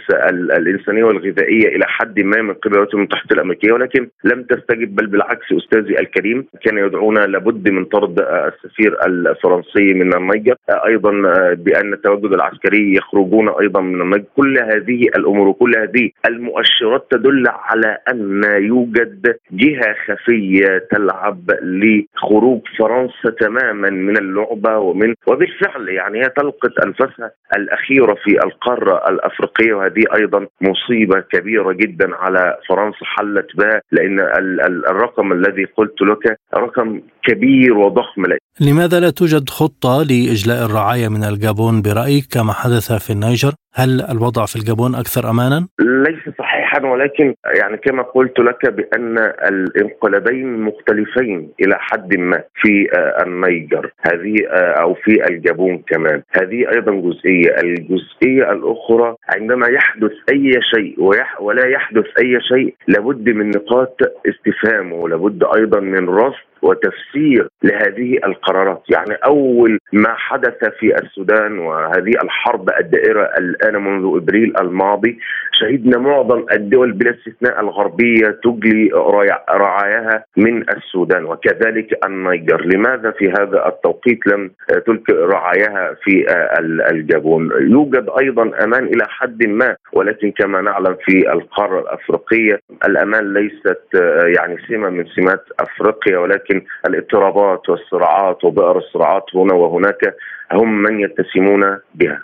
الإنسانية والغذائية إلى حد ما من قبل الولايات المتحدة الأمريكية ولكن لم تستجب بل بالعكس أستاذي الكريم كان يدعونا لابد من طرد السفير الفرنسي من النيجر أيضا بأن التواجد العسكري يخرجون أيضا من النيجر كل هذه الأمور وكل هذه المؤشرات تدل على أن يوجد جهة خفية تلعب لخروج فرنسا تماما من اللعبة ومن وبالفعل يعني هي تلقت أنفاسها الأخيرة في القارة الافريقيه وهذه أيضا مصيبة كبيرة جدا على فرنسا حلت بها لأن الرقم الذي قلت لك رقم كبير وضخم لماذا لا توجد خطة لإجلاء الرعايا من الجابون برأيك كما حدث في النيجر؟ هل الوضع في الجابون أكثر امانا؟ ليس صحيحا ولكن يعني كما قلت لك بأن الانقلابين مختلفين إلى حد ما في النيجر هذه أو في الجابون كمان هذه أيضا جزئية الجزئية الأخرى عندما يحدث أي شيء ولا يحدث أي شيء لابد من نقاط استفهام ولابد أيضا من رصد وتفسير لهذه القرارات. يعني أول ما حدث في السودان وهذه الحرب الدائرة الآن منذ إبريل الماضي شهدنا معظم الدول بلا استثناء الغربية تجلي رعاياها من السودان وكذلك النيجر. لماذا في هذا التوقيت لم تلك رعاياها في الجابون؟ يوجد أيضا أمان إلى حد ما ولكن كما نعلم في القارة الأفريقية الأمان ليست يعني سمة من سمات أفريقيا ولكن الاضطرابات والصراعات وبئر الصراعات هنا وهناك هم من يتسمون بها.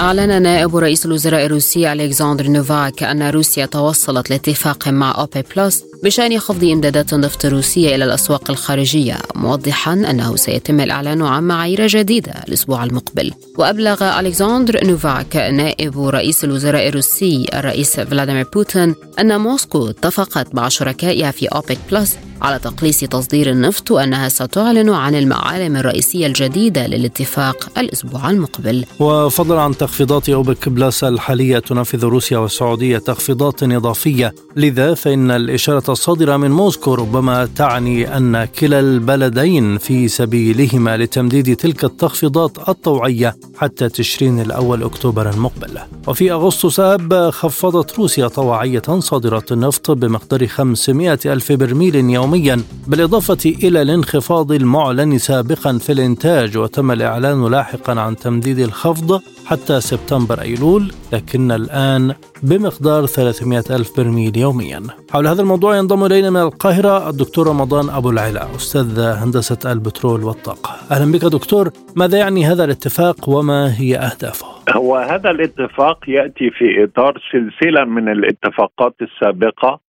أعلن نائب رئيس الوزراء الروسي ألكسندر نوفاك أن روسيا توصلت لاتفاق مع أوبك بلس بشأن خفض إمدادات النفط الروسية إلى الأسواق الخارجية موضحا أنه سيتم الإعلان عن معايير جديدة الأسبوع المقبل. وأبلغ ألكسندر نوفاك نائب رئيس الوزراء الروسي الرئيس فلاديمير بوتين أن موسكو اتفقت مع شركائها في أوبك بلس على تقليص تصدير النفط وأنها ستعلن عن المعالم الرئيسية الجديدة للاتفاق الأسبوع المقبل. وفضلا عن تخفيضات أوبك بلس الحالية تنفذ روسيا والسعودية تخفيضات إضافية لذا فإن الإشارة الصادرة من موسكو ربما تعني أن كلا البلدين في سبيلهما لتمديد تلك التخفيضات الطوعية حتى تشرين الأول أكتوبر المقبل. وفي أغسطس آب خفضت روسيا طوعية صادرات النفط بمقدار 500 ألف برميل يوم يوميا بالإضافة إلى الانخفاض المعلن سابقا في الإنتاج وتم الإعلان لاحقا عن تمديد الخفض حتى سبتمبر أيلول لكن الآن بمقدار 300 ألف برميل يوميا. حول هذا الموضوع ينضم إلينا من القاهرة الدكتور رمضان أبو العلا أستاذ هندسة البترول والطاقة. أهلا بك دكتور ماذا يعني هذا الاتفاق وما هي أهدافه؟ هو هذا الاتفاق يأتي في إطار سلسلة من الاتفاقات السابقة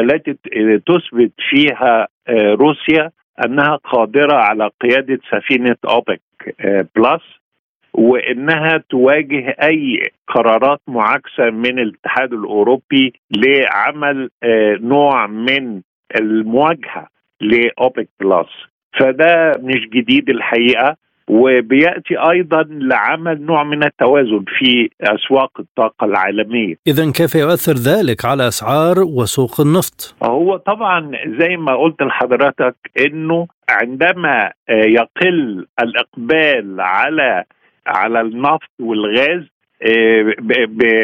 التي تثبت فيها آه، روسيا أنها قادرة على قيادة سفينة أوبك آه، بلس وإنها تواجه أي قرارات معاكسة من الاتحاد الأوروبي لعمل آه، نوع من المواجهة لأوبك بلس فده مش جديد الحقيقة وبيأتي أيضا لعمل نوع من التوازن في أسواق الطاقة العالمية. اذا كيف يؤثر ذلك على أسعار وسوق النفط؟ هو طبعا زي ما قلت لحضرتك إنه عندما آه، يقل الإقبال على على النفط والغاز آه،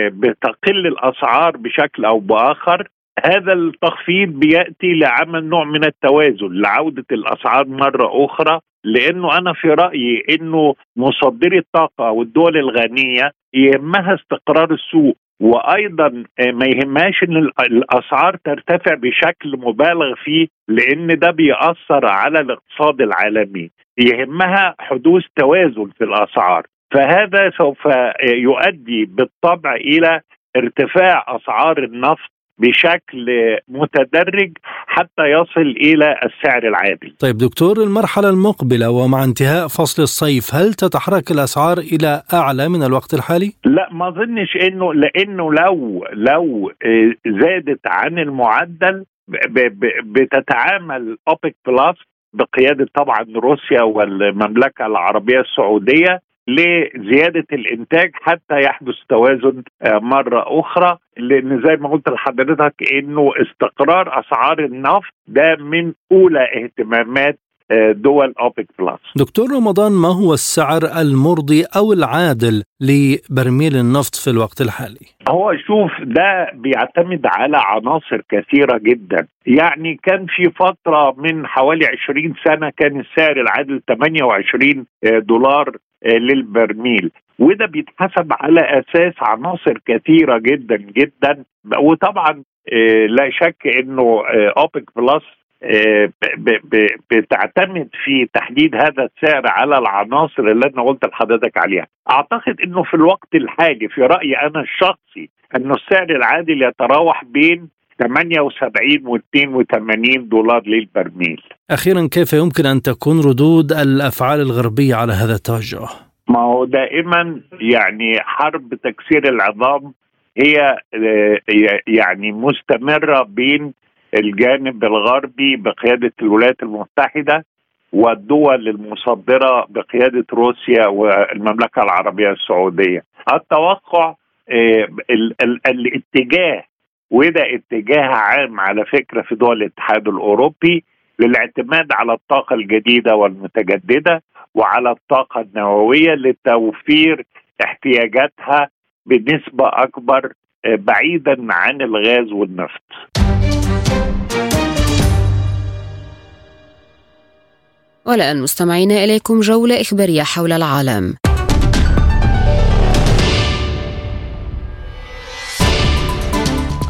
بتقل الأسعار بشكل أو بآخر. هذا التخفيض بيأتي لعمل نوع من التوازن لعودة الأسعار مرة أخرى لأنه أنا في رأيي إنه مصدري الطاقة والدول الغنية يهمها استقرار السوق وأيضا آه، ما يهمهاش إن الأسعار ترتفع بشكل مبالغ فيه لأن ده بيأثر على الاقتصاد العالمي. يهمها حدوث توازن في الأسعار. فهذا سوف يؤدي بالطبع إلى ارتفاع أسعار النفط بشكل متدرج حتى يصل إلى السعر العادل. طيب دكتور المرحلة المقبلة ومع انتهاء فصل الصيف هل تتحرك الأسعار إلى أعلى من الوقت الحالي؟ لا ما أظنش إنه لأنه لو لو زادت عن المعدل بتتعامل أوبك بلس بقيادة طبعا روسيا والمملكة العربية السعودية لزيادة الإنتاج حتى يحدث توازن آه، مرة أخرى لأن زي ما قلت لحضرتك إنه استقرار أسعار النفط ده من أولى اهتمامات آه، دول أوبك بلس. دكتور رمضان ما هو السعر المرضي أو العادل لبرميل النفط في الوقت الحالي؟ هو شوف ده بيعتمد على عناصر كثيرة جدا، يعني كان في فترة من حوالي 20 سنة كان السعر العادل 28 آه، دولار للبرميل. وده بيتحسب على أساس عناصر كثيرة جدا جدا. وطبعا آه، لا شك إنه أوبك بلس بتعتمد في تحديد هذا السعر على العناصر اللي أنا قلت لحضرتك عليها. أعتقد إنه في الوقت الحالي في رأيي أنا الشخصي إنه السعر العادل يتراوح بين 78 و 82 دولار للبرميل أخيرا كيف يمكن أن تكون ردود الأفعال الغربية على هذا التوجه؟ ما هو دائما يعني حرب تكسير العظام هي آه، يعني مستمرة بين الجانب الغربي بقيادة الولايات المتحدة والدول المصدرة بقيادة روسيا والمملكة العربية السعودية. التوقع آه، الاتجاه وده اتجاه عام على فكرة في دول الاتحاد الأوروبي للاعتماد على الطاقة الجديدة والمتجددة وعلى الطاقة النووية لتوفير احتياجاتها بنسبة أكبر آه، بعيدا عن الغاز والنفط. والآن مستمعين إليكم جولة إخبارية حول العالم.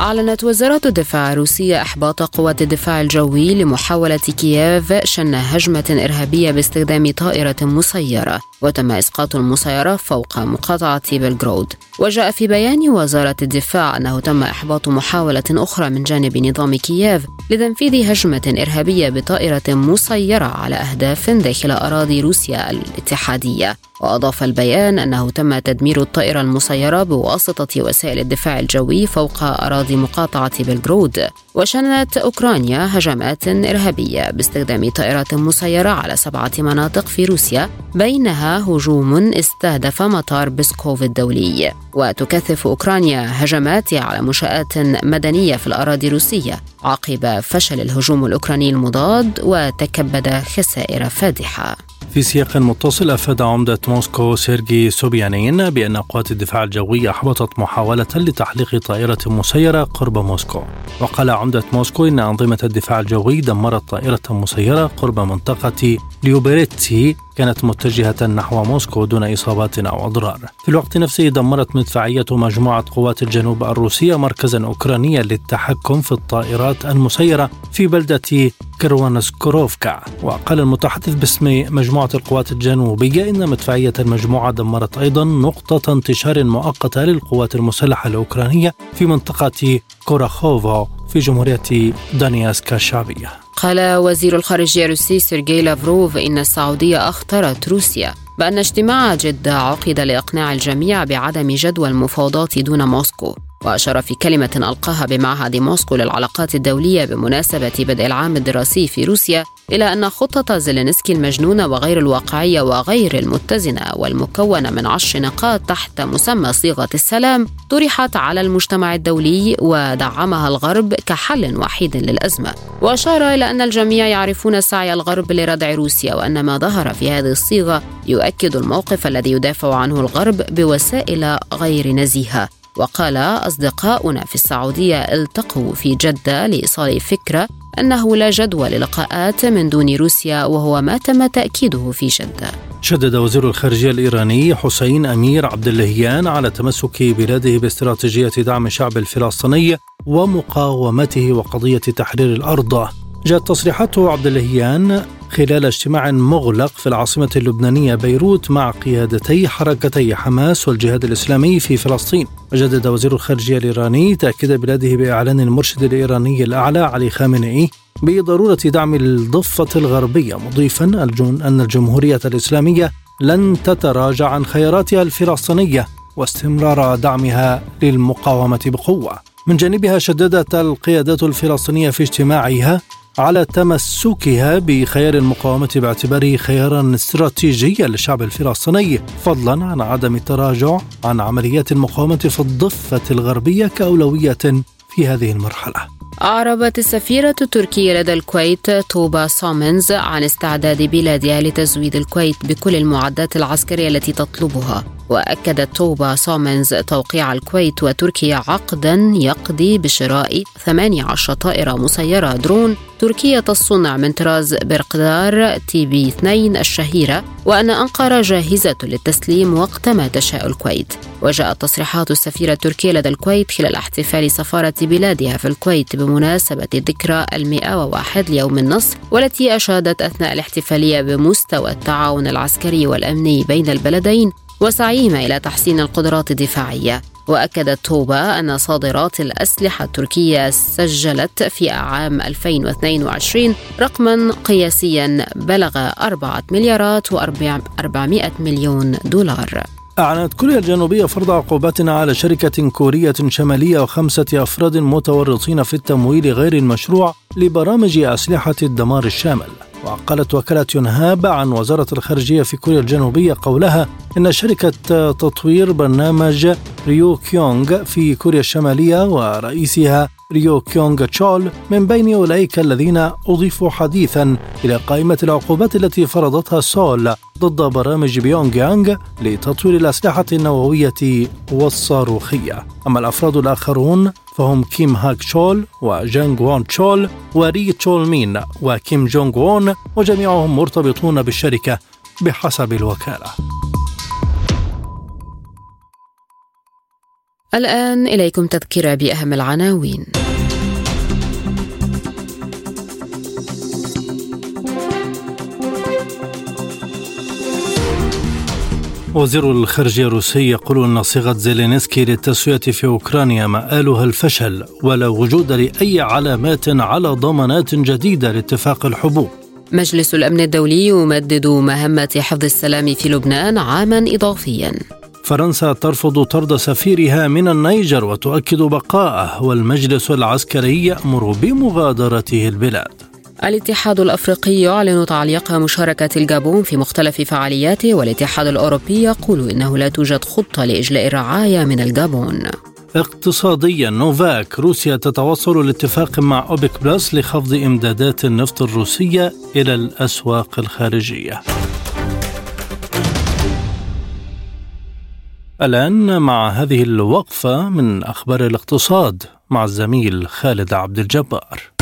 أعلنت وزارة الدفاع الروسية إحباط قوات الدفاع الجوي لمحاولة كييف شن هجمة إرهابية باستخدام طائرة مسيرة وتم إسقاط المسيرة فوق مقاطعة بلغرود. وجاء في بيان وزارة الدفاع أنه تم إحباط محاولة أخرى من جانب نظام كييف لتنفيذ هجمة إرهابية بطائرة مسيرة على أهداف داخل أراضي روسيا الاتحادية. وأضاف البيان أنه تم تدمير الطائرة المسيرة بواسطة وسائل الدفاع الجوي فوق أراضي مقاطعة بلغرود. وشنت أوكرانيا هجمات إرهابية باستخدام طائرات مسيرة على سبعة مناطق في روسيا بينها هجوم استهدف مطار بسكوف الدولي. وتكثف أوكرانيا هجمات على منشآت مدنية في الأراضي الروسية عقب فشل الهجوم الأوكراني المضاد وتكبد خسائر فادحة. في سياق متصل أفاد عمدة موسكو سيرجي سوبيانين بأن قوات الدفاع الجوي أحبطت محاولة لتحليق طائرة مسيرة قرب موسكو. وقال عمدة موسكو إن أنظمة الدفاع الجوي دمرت طائرة مسيرة قرب منطقة ليوبريتسي كانت متجهة نحو موسكو دون إصابات أو أضرار. في الوقت نفسه دمرت مدفعية مجموعة قوات الجنوب الروسية مركزا أوكرانيا للتحكم في الطائرات المسيرة في بلدة كراسنوهوروفكا وقال المتحدث باسم مجموعة القوات الجنوبية إن مدفعية المجموعة دمرت أيضا نقطة انتشار مؤقتة للقوات المسلحة الأوكرانية في منطقة كوراخوفو في جمهورية دونيتسك الشعبية. قال وزير الخارجية الروسي سيرجي لافروف إن السعودية أخطرت روسيا بأن اجتماع جدة عقد لإقناع الجميع بعدم جدوى المفاوضات دون موسكو. وأشار في كلمة ألقاها بمعهد موسكو للعلاقات الدولية بمناسبة بدء العام الدراسي في روسيا إلى أن خطة زيلينسكي المجنونة وغير الواقعية وغير المتزنة والمكونة من عشر نقاط تحت مسمى صيغة السلام طرحت على المجتمع الدولي ودعمها الغرب كحل وحيد للأزمة. وأشار إلى أن الجميع يعرفون سعي الغرب لردع روسيا وأن ما ظهر في هذه الصيغة يؤكد الموقف الذي يدافع عنه الغرب بوسائل غير نزيهة. وقال أصدقاؤنا في السعودية التقوا في جدة لإيصال فكرة أنه لا جدوى للقاءات من دون روسيا وهو ما تم تأكيده في جدة. شدد وزير الخارجية الإيراني حسين أمير عبد اللهيان على تمسك بلاده باستراتيجية دعم الشعب الفلسطيني ومقاومته وقضية تحرير الأرض. جاءت تصريحات عبد اللهيان خلال اجتماع مغلق في العاصمة اللبنانية بيروت مع قيادتي حركتي حماس والجهاد الإسلامي في فلسطين. وجدد وزير الخارجية الإيراني تأكيد بلاده بإعلان المرشد الإيراني الأعلى علي خامنئي بضرورة دعم الضفة الغربية مضيفا أن الجمهورية الإسلامية لن تتراجع عن خياراتها الفلسطينية واستمرار دعمها للمقاومة بقوة. من جانبها شددت القيادات الفلسطينية في اجتماعها على تمسكها بخيار المقاومة باعتباره خيارا استراتيجيا للشعب الفلسطيني فضلا عن عدم التراجع عن عمليات المقاومة في الضفة الغربية كأولوية في هذه المرحلة. أعربت السفيرة التركية لدى الكويت طوبى سونمز عن استعداد بلادها لتزويد الكويت بكل المعدات العسكرية التي تطلبها. وأكدت طوبى سونمز توقيع الكويت وتركيا عقدا يقضي بشراء 18 طائرة مسيرة درون. تركية الصنع من طراز بيرقدار تي بي 2 الشهيرة. وأن أنقرة جاهزة للتسليم وقت ما تشاء الكويت. وجاءت تصريحات السفيرة التركية لدى الكويت خلال احتفال سفارة بلادها في الكويت بمناسبة ذكرى المئة وواحد ليوم النصر والتي أشادت أثناء الاحتفالية بمستوى التعاون العسكري والأمني بين البلدين وسعيهما إلى تحسين القدرات الدفاعية. وأكدت توبا أن صادرات الأسلحة التركية سجلت في عام 2022 رقما قياسيا بلغ 4 مليارات و400 مليون دولار. أعلنت كوريا الجنوبية فرض عقوبات على شركة كورية شمالية وخمسة أفراد متورطين في التمويل غير المشروع لبرامج أسلحة الدمار الشامل. ونقلت وكالة يونهاب عن وزارة الخارجية في كوريا الجنوبية قولها إن شركة تطوير برنامج ريو كيونغ في كوريا الشمالية ورئيسها ريو كيونغ تشول من بين أولئك الذين أضيفوا حديثا إلى قائمة العقوبات التي فرضتها سيول ضد برامج بيونغ يانغ لتطوير الأسلحة النووية والصاروخية. أما الأفراد الآخرون فهم كيم هاك تشول وجانغ وون تشول وري تشول مين وكيم جونغ وون وجميعهم مرتبطون بالشركة بحسب الوكالة. الآن إليكم تذكرة بأهم العناوين. وزير الخارجية الروسي يقول أن صيغة زيلينسكي للتسوية في أوكرانيا مآلها الفشل ولا وجود لأي علامات على ضمانات جديدة لاتفاق الحبوب. مجلس الأمن الدولي يمدد مهمة حفظ السلام في لبنان عاما إضافيا. فرنسا ترفض طرد سفيرها من النيجر وتؤكد بقاءه والمجلس العسكري يأمر بمغادرته البلاد. الاتحاد الأفريقي يعلن تعليق مشاركة الجابون في مختلف فعالياته والاتحاد الأوروبي يقول إنه لا توجد خطة لإجلاء الرعايا من الجابون. اقتصاديا نوفاك روسيا تتوصل لاتفاق مع أوبك بلس لخفض إمدادات النفط الروسية إلى الأسواق الخارجية. الآن مع هذه الوقفة من أخبار الاقتصاد مع الزميل خالد عبد الجبار.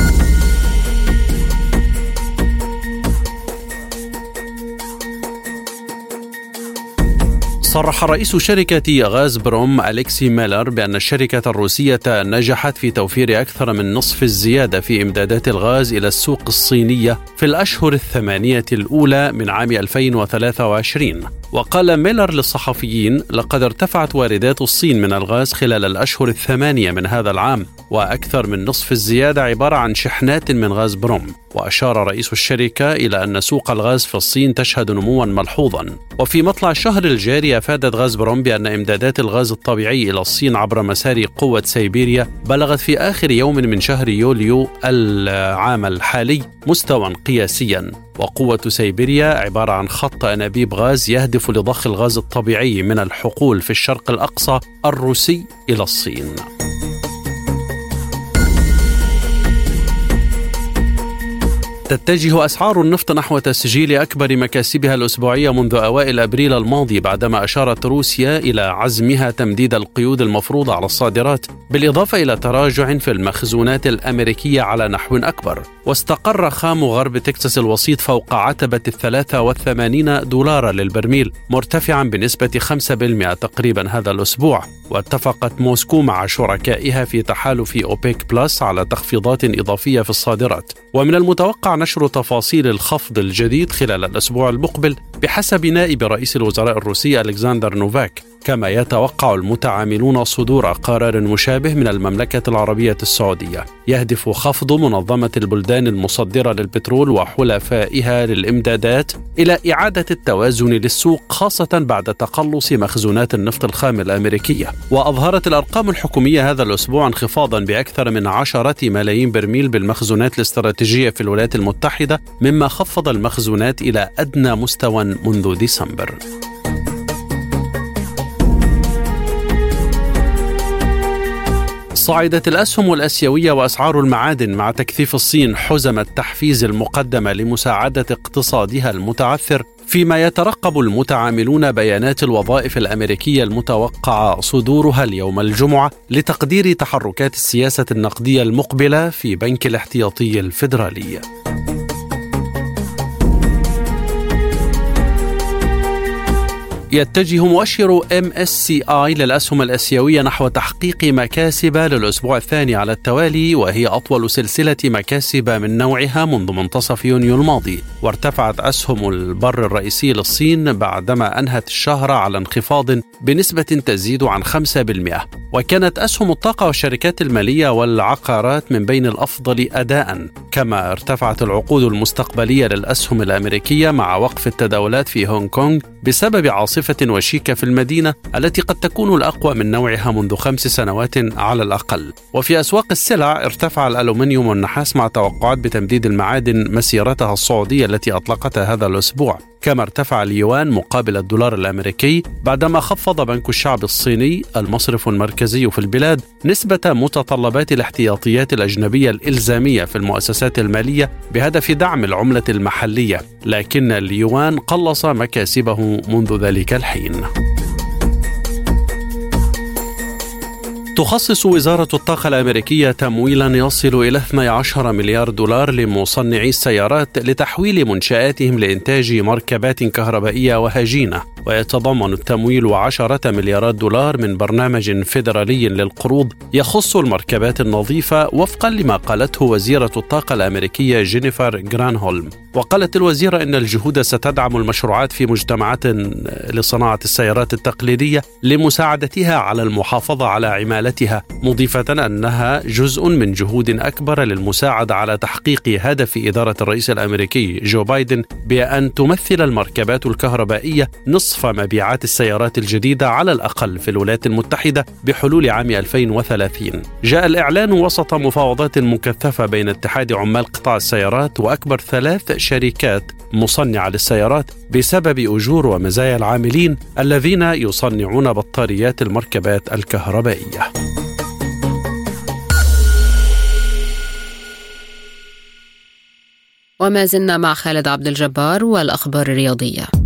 صرح رئيس شركة غاز بروم أليكسي ميلر بأن الشركة الروسية نجحت في توفير أكثر من نصف الزيادة في إمدادات الغاز إلى السوق الصينية في الأشهر الثمانية الأولى من عام 2023 وقال ميلر للصحفيين لقد ارتفعت واردات الصين من الغاز خلال الأشهر الثمانية من هذا العام وأكثر من نصف الزيادة عبارة عن شحنات من غاز بروم وأشار رئيس الشركة إلى أن سوق الغاز في الصين تشهد نموا ملحوظا. وفي مطلع الشهر الجاري أفادت غاز بروم بأن إمدادات الغاز الطبيعي إلى الصين عبر مسار قوة سيبيريا بلغت في آخر يوم من شهر يوليو العام الحالي مستوى قياسيا وقوة سيبيريا عبارة عن خط أنابيب غاز يهدف لضخ الغاز الطبيعي من الحقول في الشرق الأقصى الروسي إلى الصين. تتجه أسعار النفط نحو تسجيل أكبر مكاسبها الأسبوعية منذ أوائل أبريل الماضي بعدما أشارت روسيا إلى عزمها تمديد القيود المفروضة على الصادرات بالإضافة إلى تراجع في المخزونات الأمريكية على نحو أكبر. واستقر خام غرب تكساس الوسيط فوق عتبة الثلاثة والثمانين دولارا للبرميل مرتفعا بنسبة 5% تقريبا هذا الأسبوع. واتفقت موسكو مع شركائها في تحالف أوبيك بلس على تخفيضات إضافية في الصادرات. ومن المتوقع نشر تفاصيل الخفض الجديد خلال الأسبوع المقبل بحسب نائب رئيس الوزراء الروسي ألكسندر نوفاك كما يتوقع المتعاملون صدور قرار مشابه من المملكة العربية السعودية. يهدف خفض منظمة البلدان المصدرة للبترول وحلفائها للإمدادات إلى إعادة التوازن للسوق خاصة بعد تقلص مخزونات النفط الخام الأمريكية. وأظهرت الأرقام الحكومية هذا الأسبوع انخفاضا بأكثر من عشرة ملايين برميل بالمخزونات الاستراتيجية في الولايات المتحدة مما خفض المخزونات إلى أدنى مستوى منذ ديسمبر. صعدت الأسهم الأسيوية وأسعار المعادن مع تكثيف الصين حزم التحفيز المقدمة لمساعدة اقتصادها المتعثر فيما يترقب المتعاملون بيانات الوظائف الأمريكية المتوقع صدورها اليوم الجمعة لتقدير تحركات السياسة النقدية المقبلة في بنك الاحتياطي الفيدرالي. يتجه مؤشر MSCI للأسهم الأسيوية نحو تحقيق مكاسب للأسبوع الثاني على التوالي وهي أطول سلسلة مكاسب من نوعها منذ منتصف يونيو الماضي. وارتفعت أسهم البر الرئيسي للصين بعدما أنهت الشهر على انخفاض بنسبة تزيد عن 5% وكانت أسهم الطاقة والشركات المالية والعقارات من بين الأفضل أداء. كما ارتفعت العقود المستقبلية للأسهم الأمريكية مع وقف التداولات في هونغ كونغ بسبب عاصفة وشيكة في المدينة التي قد تكون الأقوى من نوعها منذ خمس سنوات على الأقل. وفي أسواق السلع ارتفع الألومنيوم والنحاس مع توقعات بتمديد المعادن مسيرتها الصعودية التي أطلقتها هذا الأسبوع. كما ارتفع اليوان مقابل الدولار الأمريكي بعدما خفض بنك الشعب الصيني المصرف المركزي في البلاد نسبة متطلبات الاحتياطيات الأجنبية الإلزامية في المؤسسات المالية بهدف دعم العملة المحلية، لكن اليوان قلص مكاسبه منذ ذلك الحين. تخصص وزارة الطاقة الأمريكية تمويلا يصل إلى 12 مليار دولار لمصنعي السيارات لتحويل منشآتهم لإنتاج مركبات كهربائية وهجينة. ويتضمن التمويل عشرة مليارات دولار من برنامج فيدرالي للقروض يخص المركبات النظيفة وفقا لما قالته وزيرة الطاقة الأمريكية جينيفر جرانهولم. وقالت الوزيرة إن الجهود ستدعم المشروعات في مجتمعات لصناعة السيارات التقليدية لمساعدتها على المحافظة على عمالتها مضيفة أنها جزء من جهود أكبر للمساعدة على تحقيق هدف إدارة الرئيس الأمريكي جو بايدن بأن تمثل المركبات الكهربائية نصف مبيعات السيارات الجديدة على الأقل في الولايات المتحدة بحلول عام 2030 جاء الإعلان وسط مفاوضات مكثفة بين اتحاد عمال قطاع السيارات وأكبر ثلاث شركات مصنعة للسيارات بسبب أجور ومزايا العاملين الذين يصنعون بطاريات المركبات الكهربائية. وما زلنا مع خالد عبد الجبار والأخبار الرياضية.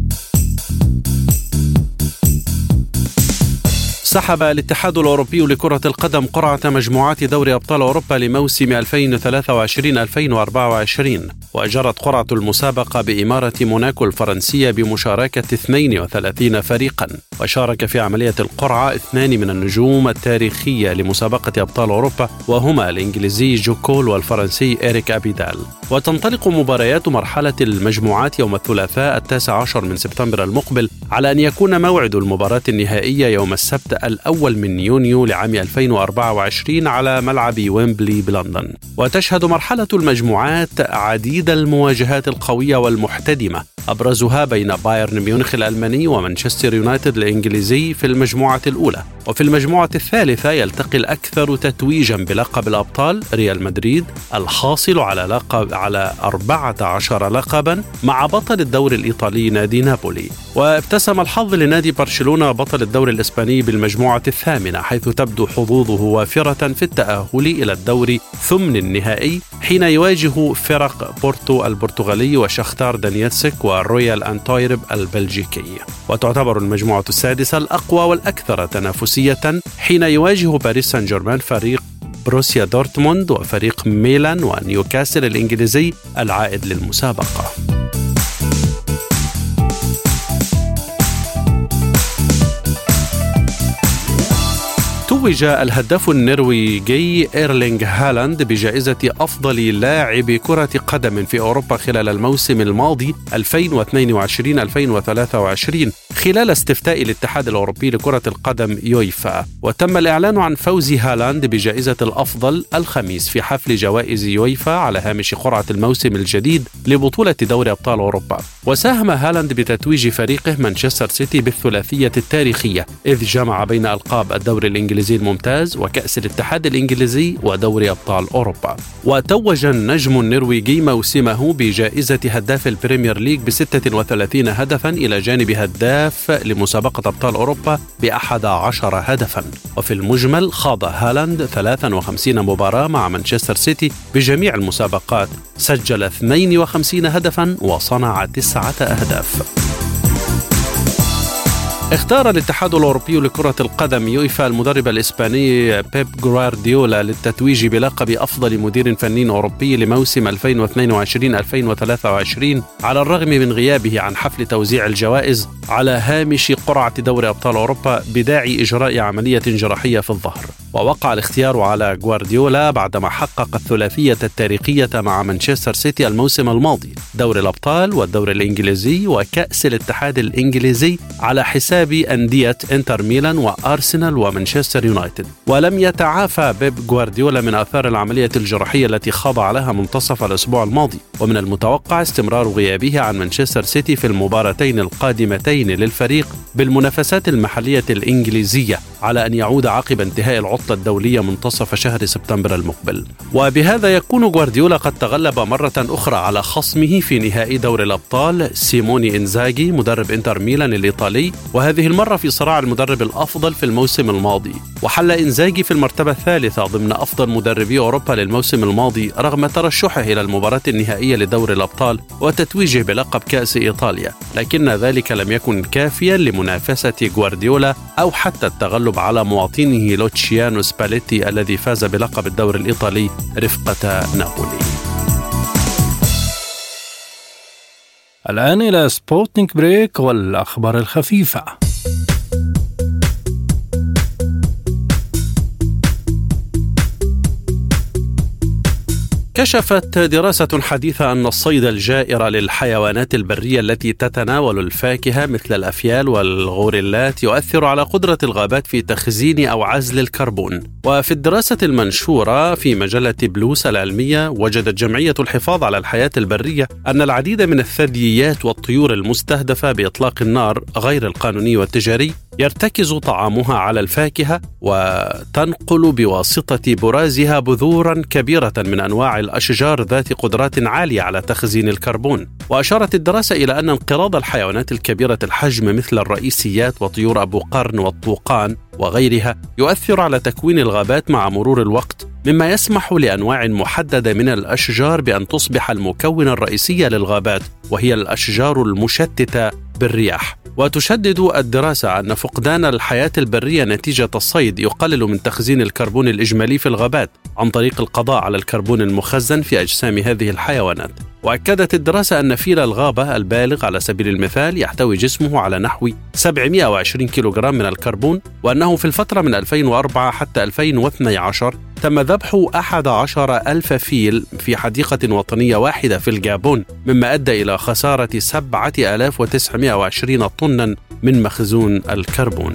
سحب الاتحاد الأوروبي لكرة القدم قرعة مجموعات دوري أبطال أوروبا لموسم 2023-2024 وأجرت قرعة المسابقة بإمارة موناكو الفرنسية بمشاركة 32 فريقا. وشارك في عملية القرعة اثنان من النجوم التاريخية لمسابقة أبطال أوروبا وهما الإنجليزي جوكول والفرنسي إريك أبيدال. وتنطلق مباريات مرحلة المجموعات يوم الثلاثاء التاسع عشر من سبتمبر المقبل على أن يكون موعد المباراة النهائية يوم السبت الأول من يونيو لعام 2024 على ملعب ويمبلي بلندن. وتشهد مرحلة المجموعات عديد المواجهات القوية والمحتدمة. أبرزها بين بايرن ميونخ الألماني ومانشستر يونايتد الإنجليزي في المجموعة الأولى. وفي المجموعة الثالثة يلتقي الأكثر تتويجا بلقب الأبطال ريال مدريد الحاصل على لقب على 14 لقبا مع بطل الدوري الإيطالي نادي نابولي. وابتسم الحظ لنادي برشلونة بطل الدوري الإسباني بالمجموعة الثامنة حيث تبدو حظوظه وافرة في التأهل إلى الدوري ثمن النهائي حين يواجه فرق بورتو البرتغالي وشاختار دونيتسك والرويال أنتويرب البلجيكي. وتعتبر المجموعة السادسة الأقوى والأكثر تنافسية حين يواجه باريس سان جيرمان فريق بوروسيا دورتموند وفريق ميلان ونيوكاسل الإنجليزي العائد للمسابقة. توج الهداف النرويجي إيرلينغ هالاند بجائزة أفضل لاعب كرة قدم في أوروبا خلال الموسم الماضي 2022-2023 خلال استفتاء الاتحاد الأوروبي لكرة القدم يويفا. وتم الإعلان عن فوز هالاند بجائزة الأفضل الخميس في حفل جوائز يويفا على هامش قرعة الموسم الجديد لبطولة دوري أبطال أوروبا. وساهم هالاند بتتويج فريقه مانشستر سيتي بالثلاثية التاريخية إذ جمع بين ألقاب الدوري الإنجليزي الممتاز وكأس الاتحاد الإنجليزي ودوري أبطال أوروبا. وتوج النجم النرويجي موسمه بجائزة هداف البريمير ليج ب 36 هدفا إلى جانب هداف لمسابقة أبطال أوروبا بأحد عشر هدفا. وفي المجمل خاض هالاند 53 مباراة مع مانشستر سيتي بجميع المسابقات. سجل 52 هدفا وصنع تسعة أهداف. اختار الاتحاد الأوروبي لكرة القدم يويفا المدرب الإسباني بيب غوارديولا للتتويج بلقب أفضل مدير فني أوروبي لموسم 2022-2023 على الرغم من غيابه عن حفل توزيع الجوائز على هامش قرعة دوري أبطال أوروبا بداعي إجراء عملية جراحية في الظهر. ووقع الاختيار على غوارديولا بعدما حقق الثلاثية التاريخية مع مانشستر سيتي الموسم الماضي، دوري الأبطال والدوري الإنجليزي وكأس الاتحاد الإنجليزي على حساب حساب أندية إنتر ميلان وأرسنال ومانشستر يونايتد. ولم يتعافى بيب غوارديولا من آثار العملية الجراحية التي خاض لها منتصف الأسبوع الماضي. ومن المتوقع استمرار غيابه عن مانشستر سيتي في المباراتين القادمتين للفريق بالمنافسات المحلية الإنجليزية على أن يعود عقب انتهاء العطلة الدولية منتصف شهر سبتمبر المقبل. وبهذا يكون غوارديولا قد تغلب مرة أخرى على خصمه في نهائي دوري الأبطال سيموني إنزاجي مدرب إنتر ميلان الإيطالي. وهذه المرة في صراع المدرب الأفضل في الموسم الماضي. وحل إنزاجي في المرتبة الثالثة ضمن أفضل مدربي أوروبا للموسم الماضي رغم ترشحه إلى المباراة النهائية لدوري الأبطال وتتويجه بلقب كأس إيطاليا. لكن ذلك لم يكن كافيا لمنافسة غوارديولا أو حتى التغلب على مواطنه لوتشيانو سباليتي الذي فاز بلقب الدوري الإيطالي رفقة نابولي. الآن إلى سبوتنيك بريك والأخبار الخفيفة. كشفت دراسة حديثة أن الصيد الجائر للحيوانات البرية التي تتناول الفاكهة مثل الأفيال والغوريلات يؤثر على قدرة الغابات في تخزين أو عزل الكربون. وفي الدراسة المنشورة في مجلة بلوس العلمية وجدت جمعية الحفاظ على الحياة البرية أن العديد من الثدييات والطيور المستهدفة بإطلاق النار غير القانوني والتجاري يرتكز طعامها على الفاكهة وتنقل بواسطة برازها بذورا كبيرة من أنواع الأشجار ذات قدرات عالية على تخزين الكربون. وأشارت الدراسة إلى أن انقراض الحيوانات الكبيرة الحجم مثل الرئيسيات وطيور أبو قرن والطوقان وغيرها يؤثر على تكوين الغابات مع مرور الوقت مما يسمح لأنواع محددة من الأشجار بأن تصبح المكون الرئيسي للغابات وهي الأشجار المشتتة بالرياح. وتشدد الدراسة أن فقدان الحياة البرية نتيجة الصيد يقلل من تخزين الكربون الإجمالي في الغابات عن طريق القضاء على الكربون المخزن في أجسام هذه الحيوانات. وأكدت الدراسة أن فيل الغابة البالغ على سبيل المثال يحتوي جسمه على نحو 720 كيلوغرام من الكربون وأنه في الفترة من 2004 حتى 2012 تم ذبح 11 ألف فيل في حديقة وطنية واحدة في الجابون مما أدى إلى خسارة 7920 طنا من مخزون الكربون.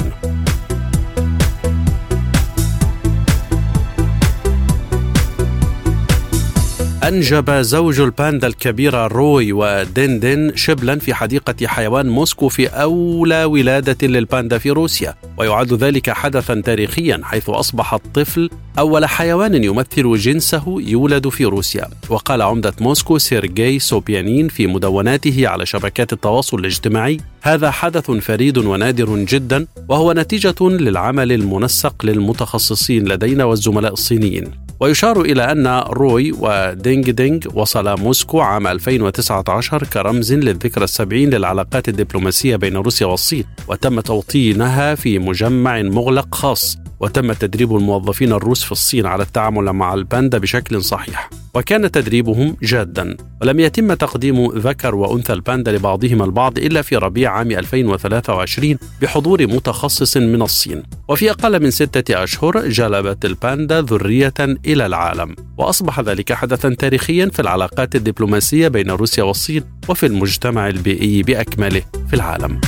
أنجب زوج الباندا الكبيرة روي ودندن شبلا في حديقة حيوان موسكو في أولى ولادة للباندا في روسيا. ويعد ذلك حدثا تاريخيا حيث أصبح الطفل أول حيوان يمثل جنسه يولد في روسيا. وقال عمدة موسكو سيرجي سوبيانين في مدوناته على شبكات التواصل الاجتماعي هذا حدث فريد ونادر جدا وهو نتيجة للعمل المنسق للمتخصصين لدينا والزملاء الصينيين. ويشار إلى أن روي ودينغ دينغ وصل موسكو عام 2019 كرمز للذكرى السبعين للعلاقات الدبلوماسية بين روسيا والصين وتم توطينها في مجمع مغلق خاص وتم تدريب الموظفين الروس في الصين على التعامل مع الباندا بشكل صحيح. وكان تدريبهم جادا. ولم يتم تقديم ذكر وأنثى الباندا لبعضهما البعض إلا في ربيع عام 2023 بحضور متخصص من الصين. وفي أقل من ستة أشهر جلبت الباندا ذرية إلى العالم. وأصبح ذلك حدثا تاريخيا في العلاقات الدبلوماسية بين روسيا والصين وفي المجتمع البيئي بأكمله في العالم.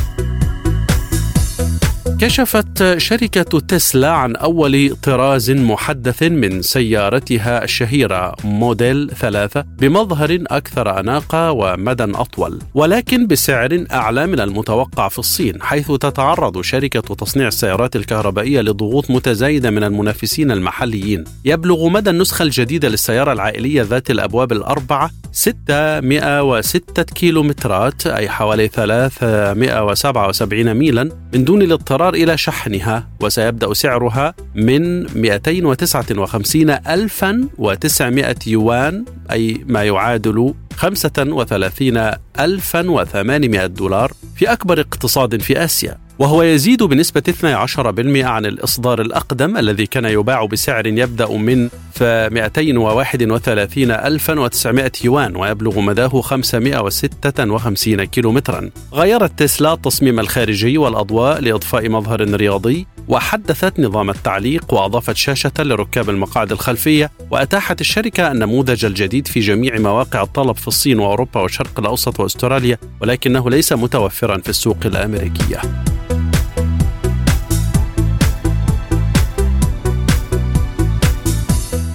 كشفت شركة تسلا عن أول طراز محدث من سيارتها الشهيرة موديل ثلاثة بمظهر أكثر أناقة ومدى أطول ولكن بسعر أعلى من المتوقع في الصين حيث تتعرض شركة تصنيع السيارات الكهربائية لضغوط متزايدة من المنافسين المحليين. يبلغ مدى النسخة الجديدة للسيارة العائلية ذات الأبواب الأربعة 606 كيلومترات أي حوالي 377 ميلا من دون الاضطرار إلى شحنها وسيبدأ سعرها من 259 ألفا و900 يوان أي ما يعادل 35800 دولار في أكبر اقتصاد في آسيا. وهو يزيد بنسبة 12% عن الإصدار الأقدم الذي كان يباع بسعر يبدأ من 231900 يوان ويبلغ مداه 556 كيلومترا. غيرت تسلا التصميم الخارجي والأضواء لإضفاء مظهر رياضي وحدثت نظام التعليق وأضافت شاشة لركاب المقاعد الخلفية وأتاحت الشركة النموذج الجديد في جميع مواقع الطلب في الصين وأوروبا والشرق الأوسط وأستراليا ولكنه ليس متوفرا في السوق الأمريكية.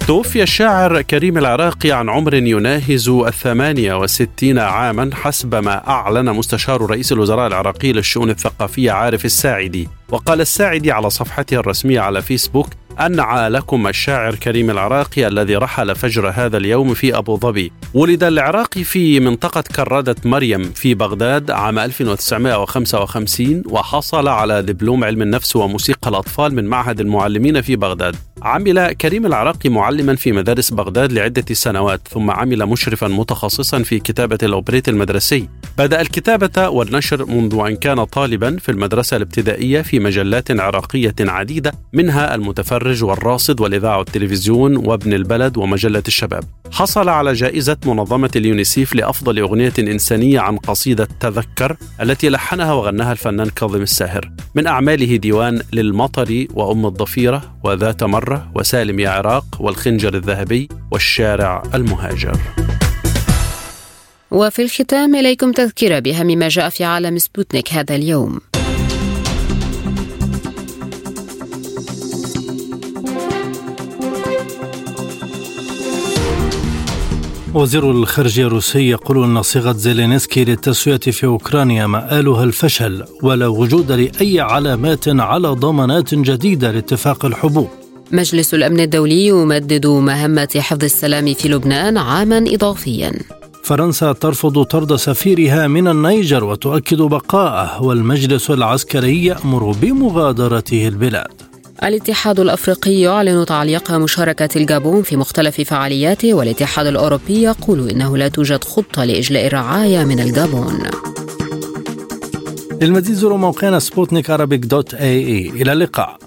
توفي الشاعر كريم العراقي عن عمر يناهز الثمانية وستين عاما حسب ما أعلن مستشار رئيس الوزراء العراقي للشؤون الثقافية عارف الساعدي. وقال الساعدي على صفحته الرسمية على فيسبوك أنعى لكم الشاعر كريم العراقي الذي رحل فجر هذا اليوم في أبو ظبي. ولد العراقي في منطقة كرادة مريم في بغداد عام 1955 وحصل على دبلوم علم النفس وموسيقى الأطفال من معهد المعلمين في بغداد. عمل كريم العراقي معلما في مدارس بغداد لعدة سنوات ثم عمل مشرفا متخصصا في كتابة الأوبريت المدرسي. بدأ الكتابة والنشر منذ أن كان طالبا في المدرسة الابتدائية في مجلات عراقية عديدة منها المتفرج والراصد والإذاعة والتلفزيون وابن البلد ومجلة الشباب. حصل على جائزة منظمة اليونيسيف لأفضل أغنية إنسانية عن قصيدة تذكر التي لحنها وغناها الفنان كاظم الساهر. من أعماله ديوان للمطر وأم الضفيرة وذات مرة وسالم يا عراق والخنجر الذهبي والشارع المهاجر. وفي الختام إليكم تذكرة بأهم ما جاء في عالم سبوتنيك هذا اليوم. وزير الخارجية الروسي يقول أن صيغة زيلينسكي للتسوية في أوكرانيا مآلها الفشل ولا وجود لأي علامات على ضمانات جديدة لاتفاق الحبوب. مجلس الأمن الدولي يمدد مهمة حفظ السلام في لبنان عاما إضافيا. فرنسا ترفض طرد سفيرها من النيجر وتؤكد بقاءه والمجلس العسكري يأمر بمغادرته البلاد. الاتحاد الأفريقي يعلن تعليق مشاركة الجابون في مختلف فعالياته والاتحاد الأوروبي يقول إنه لا توجد خطة لإجلاء الرعايا من الجابون. للمزيد زوروا موقعنا سبوتنيك dot ae. إلى اللقاء.